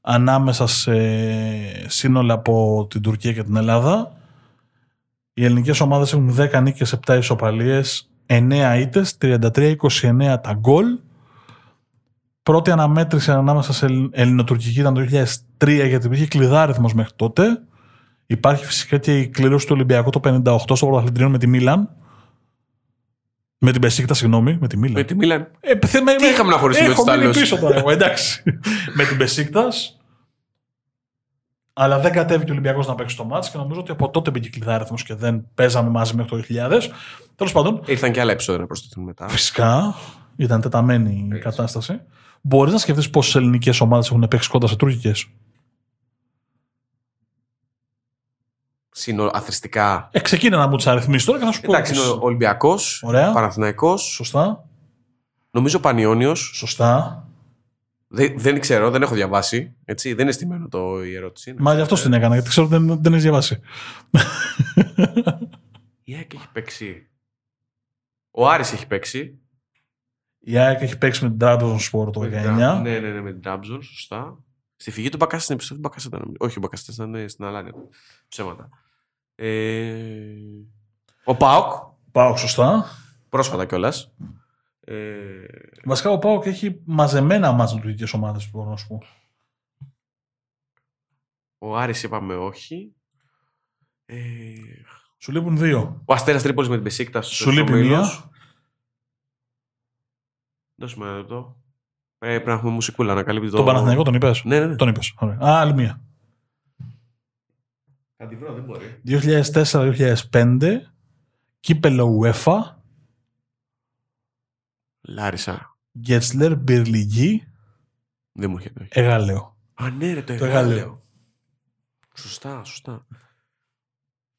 ανάμεσα σε σύνολα από την Τουρκία και την Ελλάδα. Οι ελληνικές ομάδες έχουν 10 νίκες, 7 ισοπαλίες, 9 ήττες, 33-29 τα γκολ. Πρώτη αναμέτρηση ανάμεσα σε ελληνοτουρκική ήταν το 2003 γιατί υπήρχε κλειδάριθμος μέχρι τότε. Υπάρχει φυσικά και η κλήρωση του Ολυμπιακού το 58 στο πρωταθλητριών με τη Μίλαν. Με την Πεσίκτα, συγγνώμη, με τη Μίλαν. Με τη Μίλαν. Ε, θε- με- Τι είχαμε να χωρίσουμε Έχω τους μείνει άλλους. πίσω τώρα εγώ, εντάξει. <laughs> με την Πεσίκτα. Αλλά δεν κατέβηκε ο Ολυμπιακός να παίξει το μάτς και νομίζω ότι από τότε μπήκε κλειδάριθμο και δεν παίζαμε μαζί μέχρι το 2000. Τέλος πάντων, Ήρθαν και άλλα επεισόδια να προσθεθούν μετά. φυσικά ήταν τεταμένη η Έτσι. κατάσταση. Μπορείς να σκεφτείς πόσες ελληνικές ομάδες έχουν παίξει κοντά σε τουρκικές; Αθρηστικά. Ε, ξεκίνα να μου τις αριθμίσεις τώρα και να σου πω. Εντάξει, είναι πόσες. ο Ολυμπιακός, Ωραία. Παναθηναϊκός, Σωστά. νομίζω Πανιόνιος. Σωστά. Δεν, δεν ξέρω, δεν έχω διαβάσει. Έτσι, δεν είναι στημένο το, η ερώτηση. Μα γι' αυτό την έκανα, γιατί ξέρω ότι δεν, δεν έχεις διαβάσει. <laughs> Η ΑΕΚ έχει παίξει. Ο Άρης έχει παίξει. Η ΑΕΚ έχει παίξει με την Τράπεζα Σπορ το 19. Με την Τρα- Ναι, ναι, ναι, με την Τραμπζον, σωστά. Στη φυγή του Μπακάστα στην επιστροφή του Μπακάστα ήταν. νομίζω. Όχι, ο Μπακάστας ήταν ε, στην Αλάνια. Ψέματα. Ε, ο Πάοκ, Πάω σωστά. πρόσφατα κιόλας. Ε, Βασικά ο Πάοκ έχει μαζεμένα μάτς με τουρκικές ομάδες, μπορώ να σου πω. ο Άρης είπαμε όχι. Ε, Σου λείπουν δύο. ο Αστέρας Τρίπολης με την Πεσίκτα. Σου λείπει μία. Δώσε μου ένα λεπτό. Ε, πρέπει να έχουμε μουσικούλα να καλύπτει το. Τον Παναθηναϊκό τον είπες; Ναι, ναι, ναι. Τον είπες. Ωραία. Α, άλλη μία. Θα τη βρω, δεν μπορεί. 2004-2005, κύπελο UEFA, Λάρισα. Γκέτσλερ, Μπυρλιγί, Δεν μου έρχεται. όχι. Εγάλεο. Α, ναι, ρε, το, Το Εγάλεο. Εγάλεο. Σωστά, σωστά.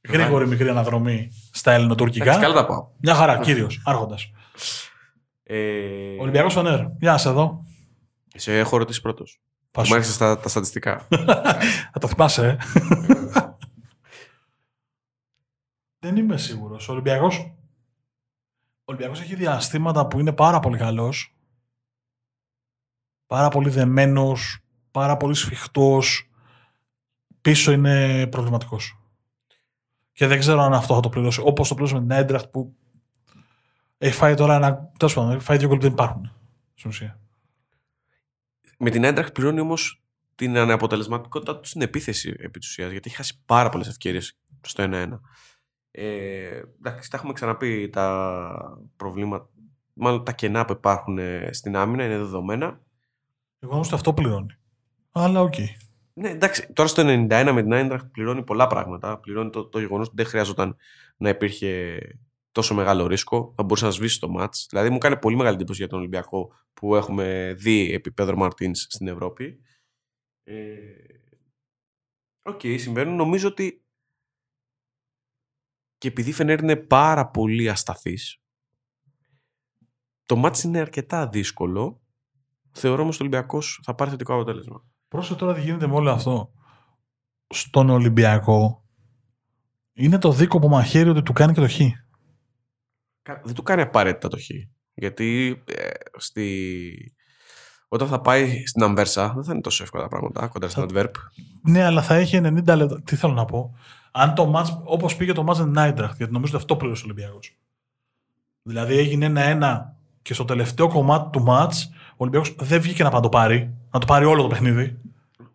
Γρήγορη μικρή αναδρομή στα Εντάξει, ελληνοτουρκικά. καλά τα πάω. Μια χαρά, κύριος, άρχοντας. Ε, Ολυμπιακός Φανέρ. Γεια σε εδώ. Σε έχω ρωτήσει πρώτος. Πάσου. Μου άρχισε τα, τα στατιστικά. <laughs> Θα το θυμάσαι, ε. Δεν είμαι σίγουρος. Ο Ολυμπιακός... Ο Ολυμπιακός έχει διαστήματα που είναι πάρα πολύ καλός. Πάρα πολύ δεμένος. Πάρα πολύ σφιχτός. Πίσω είναι προβληματικός. Και δεν ξέρω αν αυτό θα το πληρώσει. Όπως το πλήρωσε με την Έντραχτ που έχει φάει τώρα ένα... Τέλος πάντων, έχει φάει δύο γκολ που δεν υπάρχουν. Στην ουσία. Με την Eintracht πληρώνει όμως την αναποτελεσματικότητά του στην επίθεση επί της ουσίας, γιατί έχει χάσει πάρα πολλές ευκαιρίες στο 1-1. Ε, εντάξει, τα έχουμε ξαναπεί τα προβλήματα, μάλλον τα κενά που υπάρχουν ε, στην άμυνα είναι δεδομένα. Εγώ νομίζω ότι αυτό πληρώνει. Αλλά οκ. Ναι, εντάξει, τώρα στο 91 με την Eintracht πληρώνει πολλά πράγματα. Πληρώνει το, το γεγονός ότι δεν χρειάζονταν να υπήρχε τόσο μεγάλο ρίσκο. Θα μπορούσε να σβήσει το μάτς. Δηλαδή μου κάνει πολύ μεγάλη εντύπωση για τον Ολυμπιακό που έχουμε δει επί Πέδρο Μαρτίνς στην Ευρώπη. Ε, Οκ, συμβαίνουν. Νομίζω ότι και επειδή η Φενέρ είναι πάρα πολύ ασταθής το μάτς είναι αρκετά δύσκολο. Θεωρώ όμως ότι ο Ολυμπιακός θα πάρει θετικό αποτέλεσμα. Πρόσεχε τώρα τι γίνεται με όλο αυτό. Στον Ολυμπιακό είναι το δίκοπο μαχαίρι ότι του κάνει και το χ. Κα- Δεν του κάνει απαραίτητα το χ. Γιατί ε, στη... όταν θα πάει στην Αμβέρσα δεν θα είναι τόσο εύκολα τα πράγματα κοντά στην Θα- Adverb. Ναι, αλλά θα έχει 90 λεπτά. Τι θέλω να πω; Αν το μάτς, όπως πήγε το μάτς με την Άιντραχτ, γιατί νομίζω ότι αυτό πλήρωσε ο Ολυμπιακός. Δηλαδή έγινε ένα-ένα και στο τελευταίο κομμάτι του μάτς ο Ολυμπιακός δεν βγήκε να πάει να το πάρει, να το πάρει όλο το παιχνίδι,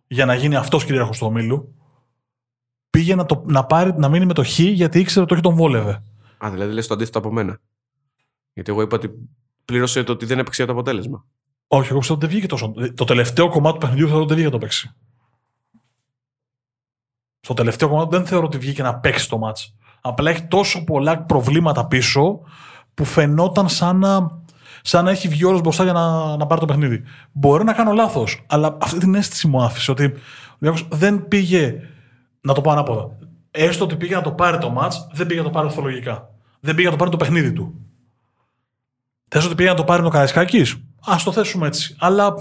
για να γίνει αυτός κυρίαρχος του ομίλου. Πήγε να, το, να, πάρει, να μείνει με το χ γιατί ήξερε ότι το χ τον βόλευε. Α, δηλαδή λες το αντίθετο από μένα. Γιατί εγώ είπα ότι πλήρωσε το ότι δεν έπαιξε για το αποτέλεσμα. Όχι, εγώ πιστεύω ότι δεν βγήκε τόσο. Το τελευταίο κομμάτι του παιχνιδιού θεωρώ ότι δεν βγήκε να το παίξει. Στο τελευταίο κομμάτι δεν θεωρώ ότι βγήκε να παίξει το μάτς. Απλά έχει τόσο πολλά προβλήματα πίσω που φαινόταν σαν να, σαν να έχει βγει όλος μπροστά για να, να πάρει το παιχνίδι. Μπορεί να κάνω λάθος, αλλά αυτή την αίσθηση μου άφησε ότι ο Ολυμπιακός δεν πήγε. Να το πω ανάποδα. Έστω ότι πήγε να το πάρει το μάτς, δεν πήγε να το πάρει ορθολογικά. Δεν πήγε να το πάρει το παιχνίδι του. Θες ότι πήγε να το πάρει ο Καραϊσκάκης; Α το θέσουμε έτσι. Αλλά.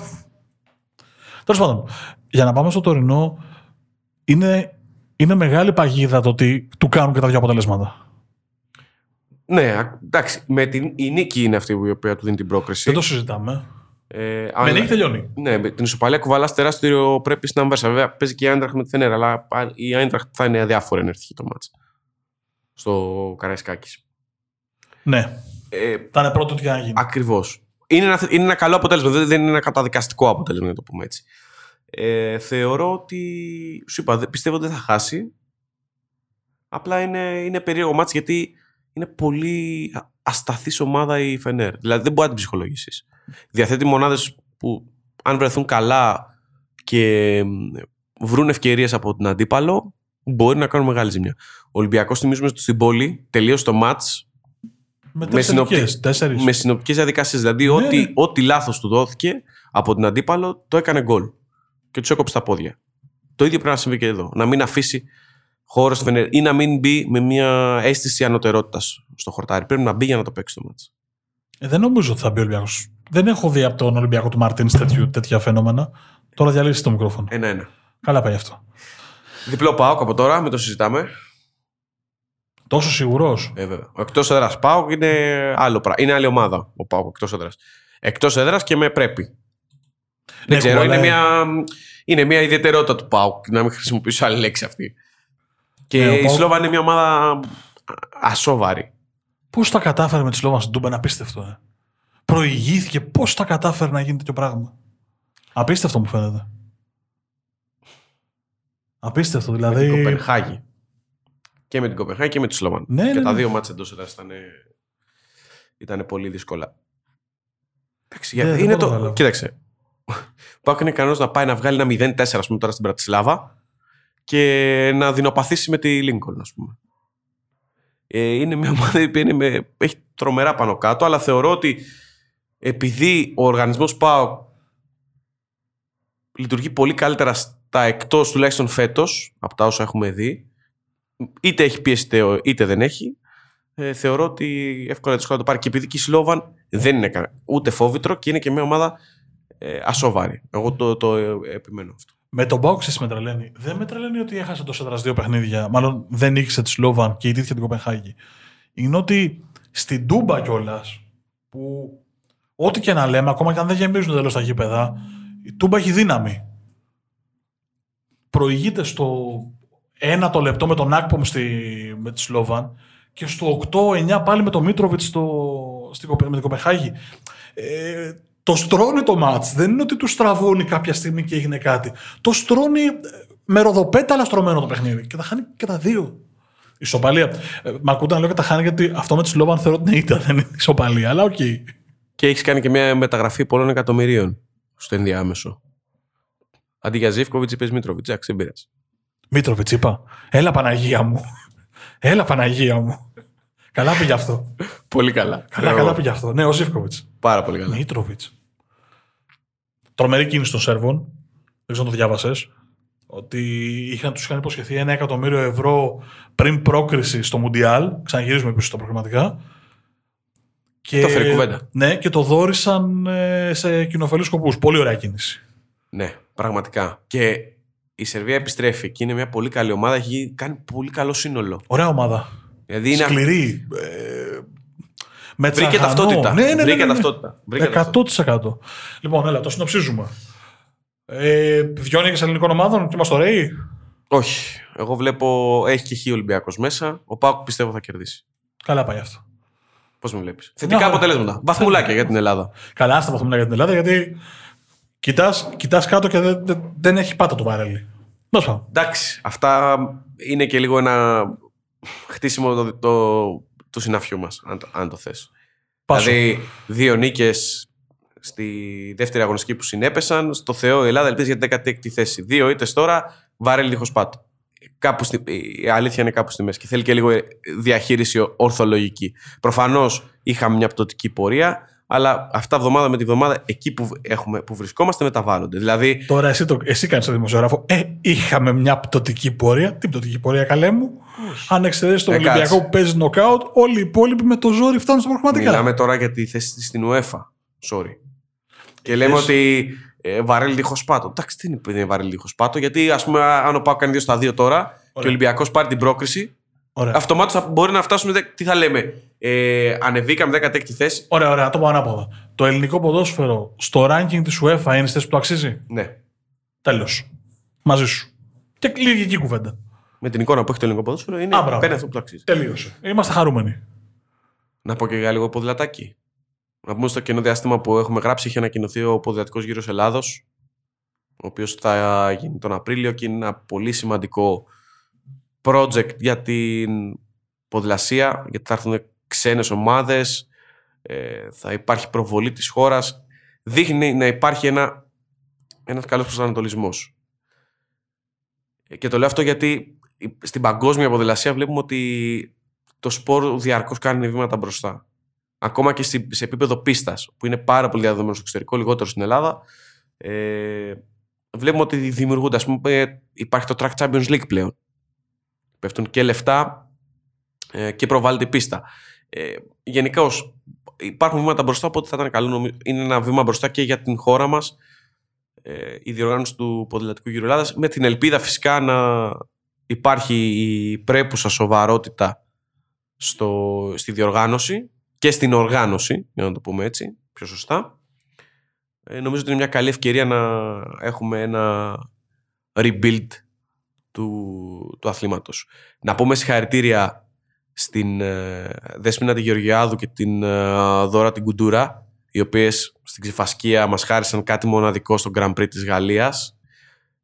Τέλος πάντων, για να πάμε στο τωρινό, είναι, είναι μεγάλη παγίδα το ότι του κάνουν και τα δύο αποτελέσματα. Ναι, α- εντάξει. Με την, η νίκη είναι αυτή η οποία του δίνει την πρόκριση. Δεν το συζητάμε. Ε, Με αλλά- νίκη τελειώνει. Ναι, με την ισοπαλία κουβαλάς τεράστιο πρέπει στην Αμβέρσα. Βέβαια παίζει και η Άιντραχτ με τη Φενέρα, αλλά α- η Άιντραχτ θα είναι αδιάφορη αν έρθει το μάτς στο Καραϊσκάκης. Ναι. Ε, Θα είναι πρώτο τι και να γίνει. Ακριβώς. Είναι, ένα, θε- είναι ένα καλό αποτέλεσμα, δεν, δεν είναι ένα καταδικαστικό αποτέλεσμα, να το πούμε έτσι. Ε, θεωρώ ότι. Σου είπα, δεν- πιστεύω ότι δεν θα χάσει. Απλά είναι, είναι περίεργο μάτς γιατί είναι πολύ α- ασταθής ομάδα η Φενέρ. Δηλαδή δεν μπορεί να την ψυχολογήσεις. Διαθέτει μονάδες που αν βρεθούν καλά και μ, βρουν ευκαιρίες από την αντίπαλο μπορεί να κάνουν μεγάλη ζημιά. Ο Ολυμπιακός θυμίζουμε στην πόλη τελείωσε το μάτς Με με τέσσερις. συνοπτικές- Τέσσερις. με συνοπτικές διαδικασίες. Δηλαδή, Ναι, ό,τι, ναι. ό,τι λάθος του δόθηκε από την αντίπαλο το έκανε γκολ. Και τους έκοψε τα πόδια. Το ίδιο πρέπει να συμβεί και εδώ. Να μην αφήσει χώρο στη Φενέρ ή να μην μπει με μια αίσθηση ανωτερότητας στο χορτάρι. Πρέπει να μπει για να το παίξει το μάτς. Ε, δεν νομίζω ότι θα μπει ο Ολυμπιακός. Δεν έχω δει από τον Ολυμπιακό του Μαρτίν τέτοια φαινόμενα. Τώρα διαλύσεις το μικρόφωνο. Ένα-ένα. Καλά πάει αυτό. Διπλό Πάοκ από τώρα, μην το συζητάμε. Τόσο σίγουρος; Ε, βέβαια. Ο εκτός έδρας Πάοκ είναι, άλλο, πρά- είναι άλλη ομάδα. Ο Πάοκ εκτός έδρας. Εκτός έδρας και με πρέπει. Δεν ξέρω, είναι μια, είναι μια ιδιαιτερότητα του ΠΑΟΚ, να μην χρησιμοποιήσω άλλη λέξη αυτή. Και Ναι, ο η ΠΑΟΚ- Σλόβα είναι μια ομάδα ασόβαρη. Πώς τα κατάφερε με τη Σλόβα στην Τούμπα, είναι απίστευτο. Ε. Προηγήθηκε, πώς τα κατάφερε να γίνει τέτοιο πράγμα. Απίστευτο μου φαίνεται. Απίστευτο, Με δηλαδή. την Κοπενχάγη. Και με την Κοπενχάγη και με τη Σλόβαν. Ναι, και ναι, τα ναι. δύο μάτια εντός έδρα ήταν, ήταν πολύ δύσκολα. Εντάξει, Δεν- για- δεν είναι μπορώ να το... καταλάβω. Κοίταξε. <laughs> Ο ΠΑΟΚ είναι ικανός να πάει να βγάλει ένα 0-4 ας πούμε, τώρα στην Πρατισλάβα και να δεινοπαθήσει με τη Λίνκολν, ας πούμε. Ε, είναι μια ομάδα η οποία είναι με, έχει τρομερά πάνω κάτω, αλλά θεωρώ ότι επειδή ο οργανισμός ΠΑΟΚ λειτουργεί πολύ καλύτερα στα εκτός τουλάχιστον φέτος από τα όσα έχουμε δει είτε έχει πίεση είτε- είτε δεν έχει ε, θεωρώ ότι εύκολα τη σχόλια το πάρει και επειδή και η Σλόβαν δεν είναι κα- ούτε φόβητρο και είναι και μια ομάδα ε, ασόβαρη. Εγώ το, το ε, επιμένω αυτό. Με τον Μπάουξ εσύ με τρελαίνει. Δεν με τρελαίνει ότι έχασε το Σέντρα δύο παιχνίδια. Μάλλον δεν νίκησε τη Σλόβαν και ιτήθηκε την Κοπενχάγη. Είναι ότι στην Τούμπα κιόλας, που ό,τι και να λέμε, ακόμα και αν δεν γεμίζουν τέλος τα γήπεδα, η Τούμπα έχει δύναμη. Προηγείται στο ένα το λεπτό με τον Άκπομ στη, με τη Σλόβαν και στο 8-9 πάλι με τον Μίτροβιτς στο, στη, Κοπε- με την Κοπεγχάγη. Ε, το στρώνει το μάτς. Δεν είναι ότι του στραβώνει κάποια στιγμή και έγινε κάτι. Το στρώνει ε, με ροδοπέταλα στρωμένο το παιχνίδι. Και τα χάνει και τα δύο. Ισοπαλία. Ε, μ' ακούτε να λέω και τα χάνει γιατί αυτό με τη Σλόβαν θεωρώ ότι είναι ήττα, δεν είναι ισοπαλία. Αλλά οκ. Και έχεις κάνει και μια μεταγραφή πολλών εκατομμυρίων στο ενδιάμεσο. Αντί για Ζήφκοβιτς, είπες Μίτροβιτ. Εντάξει, δεν πειράζει. Μίτροβιτ, είπα. Έλα Παναγία μου. Έλα Παναγία μου. καλά πήγε αυτό. Πολύ καλά. Καλά, Εγώ. καλά πήγε αυτό. Ναι, ο Ζήφκοβιτς. Πάρα πολύ καλά. Μίτροβιτ. Τρομερή κίνηση των Σέρβων. Δεν ξέρω αν το διάβασες. Ότι είχαν, τους είχαν υποσχεθεί ένα εκατομμύριο ευρώ πριν πρόκριση στο Μουντιάλ. Ξαναγυρίζουμε πίσω στα προγραμματικά. Και, Το έφερε κουβέντα. Ναι, και το δόρισαν ε, σε κοινοφελείς σκοπούς. Πολύ ωραία κίνηση. Ναι, πραγματικά. Και η Σερβία επιστρέφει και είναι μια πολύ καλή ομάδα. Έχει κάνει πολύ καλό σύνολο. Ωραία ομάδα. Δηλαδή είναι... Σκληρή. Ε, με Βρήκε τσαγανό. ταυτότητα. Ναι, ναι, ναι, Βρήκε ναι, ναι. ταυτότητα. Βρήκε ταυτότητα. 100%. Λοιπόν, έλα, το συνοψίζουμε. Ε, δυο νίκες ελληνικών ομάδων και είμαστε ωραίοι; Όχι. Εγώ βλέπω έχει και χι Ολυμπιακός μέσα. Ο Πάουκ πιστεύω θα κερδίσει. Καλά πάει αυτό. Πώς με βλέπεις; Θετικά Ναι. αποτελέσματα. Βαθμουλάκια για την Ελλάδα. Καλά στα βαθμούλα για την Ελλάδα γιατί κοιτάς, κοιτάς κάτω και δεν, δεν, δεν έχει πάτα το βαρέλι. Τέλος πάντων. Εντάξει. Αυτά είναι και λίγο ένα χτίσιμο το, το, του συναφιού μας, αν, το- αν το θες. Πάσο. Δηλαδή, δύο νίκες στη δεύτερη αγωνιστική που συνέπεσαν. Στο Θεό η Ελλάδα ελπίζει για την 16η θέση. Δύο ήττες τώρα, βάρελ δίχως πάτο. Κάπου στη, η αλήθεια είναι κάπου στη μέση και θέλει και λίγο διαχείριση ορθολογική. Προφανώς είχαμε μια πτωτική πορεία, αλλά αυτά εβδομάδα με τη βδομάδα εκεί που, έχουμε, που βρισκόμαστε μεταβάλλονται. Δηλαδή, Τώρα εσύ, το, εσύ κάνεις το δημοσιογράφο. Ε, είχαμε μια πτωτική πορεία. Τι πτωτική πορεία, καλέ μου; Αν εξαιρέσεις τον Ε, Ολυμπιακό κάτσε. που παίζει νοκάουτ, όλοι οι υπόλοιποι με το ζόρι φτάνουν στα προγραμματικά. μιλάμε τώρα για τη θέση της στην UEFA. Sorry. Και λέμε Θες- ότι ε, βαρέλ δίχως πάτο. Εντάξει, τι είναι, είναι βαρέλ δίχως πάτο, γιατί ας πούμε, αν ο Πάο κάνει 2 στα 2 τώρα και ο Ολυμπιακός πάρει την πρόκριση, Ωραία. Αυτομάτως μπορεί να φτάσουμε. δε- Τι θα λέμε, ε, ανεβήκαμε 16η θέση. Ωραία, ωραία, το πάω ανάποδα. Το ελληνικό ποδόσφαιρο στο ranking της UEFA είναι στη θέση που το αξίζει; Ναι. Τέλος. Μαζί σου. Και λίγη εκεί κουβέντα. Με την εικόνα που έχει το ελληνικό ποδόσφαιρο είναι Α, μπράβο. παίρνει αυτό που το αξίζει. Τελείωσε. Είμαστε χαρούμενοι. Να πω και για λίγο ποδηλατάκι. Να πούμε στο κενό διάστημα που έχουμε γράψει, έχει ανακοινωθεί ο ποδηλατικός γύρος Ελλάδος, ο οποίος θα γίνει τον Απρίλιο και είναι ένα πολύ σημαντικό project για την ποδηλασία, γιατί θα έρθουν ξένες ομάδες, ε, θα υπάρχει προβολή της χώρας. Δείχνει να υπάρχει ένα, ένας καλός προσανατολισμός. Ε, Και το λέω αυτό γιατί στην παγκόσμια ποδηλασία βλέπουμε ότι το σπορ διαρκώς κάνει βήματα μπροστά. Ακόμα και στη- σε επίπεδο πίστας, που είναι πάρα πολύ διαδεδομένο στο εξωτερικό, λιγότερο στην Ελλάδα, ε, βλέπουμε ότι δημιουργούνται. Ας πούμε, ε, υπάρχει το Track Champions League πλέον. Πέφτουν και λεφτά ε, και προβάλλεται η πίστα. Ε, Γενικώ υπάρχουν βήματα μπροστά, οπότε θα ήταν καλό. νομι- Είναι ένα βήμα μπροστά και για την χώρα μας ε, η διοργάνωση του Ποδηλατικού Γύρου Ελλάδας, με την ελπίδα φυσικά να υπάρχει η πρέπουσα σοβαρότητα στο, στη διοργάνωση και στην οργάνωση, για να το πούμε έτσι, πιο σωστά. Ε, νομίζω ότι είναι μια καλή ευκαιρία να έχουμε ένα rebuild του, του αθλήματος. Να πούμε συγχαρητήρια στην ε, Δέσποινα τη Γεωργιάδου και την ε, Δώρα την Κουντούρα, οι οποίες στην ξεφασκία μας χάρισαν κάτι μοναδικό στο Grand Prix της Γαλλίας.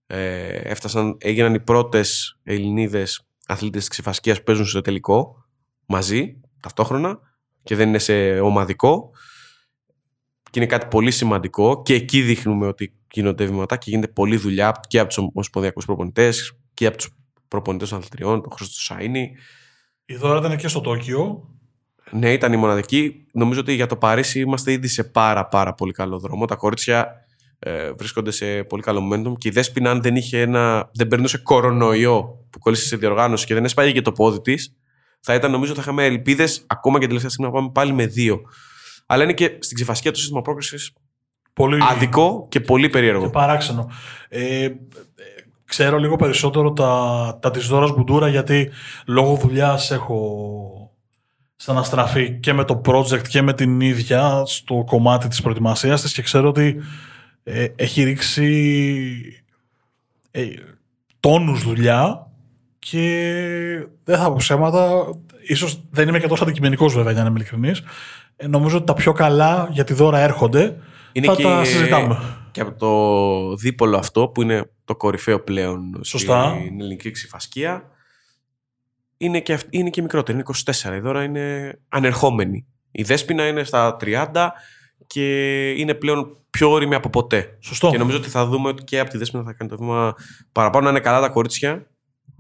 Ε, έφτασαν, έγιναν οι πρώτες Ελληνίδες αθλήτες της ξεφασκίας που παίζουν στο τελικό μαζί, ταυτόχρονα και δεν είναι σε ομαδικό και είναι κάτι πολύ σημαντικό και εκεί δείχνουμε ότι γίνονται βήματα και γίνεται πολλή δουλειά και από τους ομοσπονδιακούς προπονητές και από τους προπονητές των αθλητριών, τον Χρήστο Σαΐνη. Η δώρα ήταν και στο Τόκιο. Ναι, ήταν η μοναδική. Νομίζω ότι για το Παρίσι είμαστε ήδη σε πάρα πάρα πολύ καλό δρόμο. Τα κορίτσια ε, βρίσκονται σε πολύ καλό momentum και η Δέσποινα αν δεν, είχε ένα, δεν περνούσε κορονοϊό που κολλήσει σε διοργάνωση και δεν έσπαγε και το πόδι της, θα ήταν νομίζω ότι θα είχαμε ελπίδες ακόμα και τελευταία στιγμή να πάμε πάλι με δύο. Αλλά είναι και στην ξεφασκία το σύστημα πρόκρισης Πολύ άδικο και πολύ περίεργο. και παράξενο. Ε, ε, ξέρω λίγο περισσότερο τα, τα της Δώρας Γκουντούρα γιατί λόγω δουλειάς έχω σταναστραφεί και με το project και με την ίδια στο κομμάτι της προετοιμασίας της και ξέρω ότι ε, έχει ρίξει ε, τόνους δουλειά και δεν θα πω ψέματα, ίσως δεν είμαι και τόσο αντικειμενικός βέβαια για να είμαι ειλικρινής. Ε, νομίζω ότι τα πιο καλά για τη δώρα έρχονται. Είναι θα και, τα συζητάμε. και από το δίπολο αυτό που είναι το κορυφαίο πλέον Σωστά. στην ελληνική ξυφασκία είναι και, αυ- είναι και μικρότερη, είναι 24. Η δώρα είναι ανερχόμενη. Η Δέσποινα είναι στα 30 και είναι πλέον πιο όρημη από ποτέ. Σωστό. Και νομίζω ότι θα δούμε ότι και από τη Δέσποινα θα κάνει το βήμα παραπάνω να είναι καλά τα κορίτσια.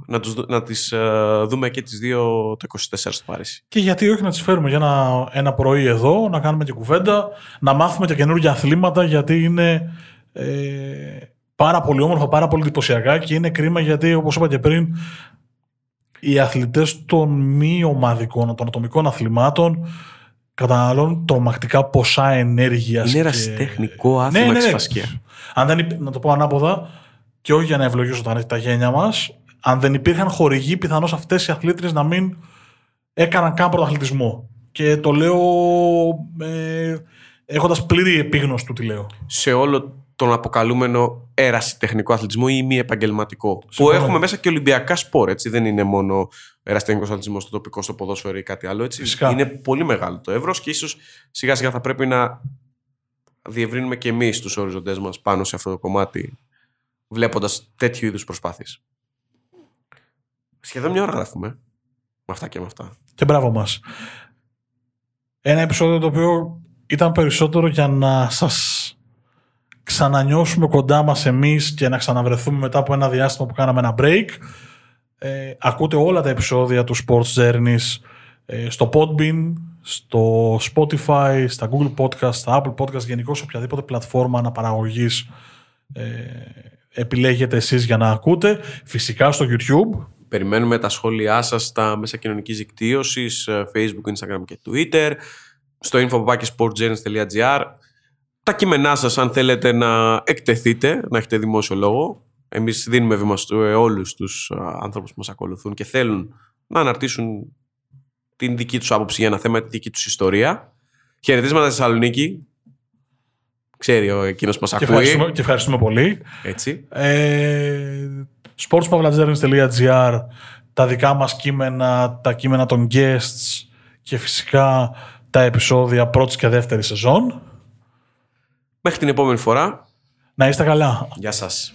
Να, τους, δου- να τις ε, δούμε και τις δύο το 24 στο Παρίσι. Και γιατί όχι να τις φέρουμε για ένα, ένα πρωί εδώ, να κάνουμε και κουβέντα, να μάθουμε και καινούργια αθλήματα, γιατί είναι ε, πάρα πολύ όμορφα, πάρα πολύ εντυπωσιακά και είναι κρίμα γιατί, όπως είπα και πριν, οι αθλητές των μη ομαδικών, των ατομικών αθλημάτων καταναλώνουν τρομακτικά ποσά ενέργειας. Είναι και- ερασιτεχνικό άθλημα Ναι, ναι, ναι. ξυφασκία. Αν δεν, υπ- να το πω ανάποδα, και όχι για να ευλογήσω τα, τα γένια μας, αν δεν υπήρχαν χορηγοί, πιθανώς αυτές οι αθλήτριες να μην έκαναν καν πρωταθλητισμό. Και το λέω ε, έχοντας πλήρη επίγνωση του τι λέω. σε όλο τον αποκαλούμενο ερασιτεχνικό αθλητισμό ή μη επαγγελματικό. Που Συμφωνώ. έχουμε μέσα και Ολυμπιακά σπορ, έτσι. Δεν είναι μόνο ερασιτεχνικός αθλητισμός στο τοπικό, στο ποδόσφαιρο ή κάτι άλλο. Έτσι. Φυσικά. Είναι πολύ μεγάλο το εύρος και ίσως σιγά σιγά θα πρέπει να διευρύνουμε και εμείς τους οριζοντές μας πάνω σε αυτό το κομμάτι, βλέποντας τέτοιου είδους προσπάθειες. Σχεδόν μια ώρα γράφουμε. Με αυτά και με αυτά. Και μπράβο μας. Ένα επεισόδιο το οποίο ήταν περισσότερο για να σας ξανανιώσουμε κοντά μας εμείς και να ξαναβρεθούμε μετά από ένα διάστημα που κάναμε ένα break. Ε, ακούτε όλα τα επεισόδια του Sports Journeys ε, στο Podbean, στο Spotify, στα Google Podcast, στα Apple Podcast, γενικώ σε οποιαδήποτε πλατφόρμα αναπαραγωγής ε, επιλέγετε εσείς για να ακούτε. Φυσικά στο YouTube, Περιμένουμε τα σχόλιά σας στα μέσα κοινωνικής δικτύωσης, ε, Facebook, Instagram και Twitter, στο info.sportgenes.gr. Τα κείμενά σας, αν θέλετε να εκτεθείτε, να έχετε δημόσιο λόγο. Εμείς δίνουμε βήμα σε όλους τους ε, άνθρωπους που μας ακολουθούν και θέλουν να αναρτήσουν την δική τους άποψη για ένα θέμα, τη δική τους ιστορία. Χαιρετίσματα στη Θεσσαλονίκη. Ξέρει ο εκείνος που μας Και ακούει. ευχαριστούμε, και ευχαριστούμε πολύ. Έτσι. Ε, sportspavlatζέρνης.gr τα δικά μας κείμενα, τα κείμενα των guests και φυσικά τα επεισόδια πρώτης και δεύτερης σεζόν. Μέχρι την επόμενη φορά. Να είστε καλά. Γεια σας.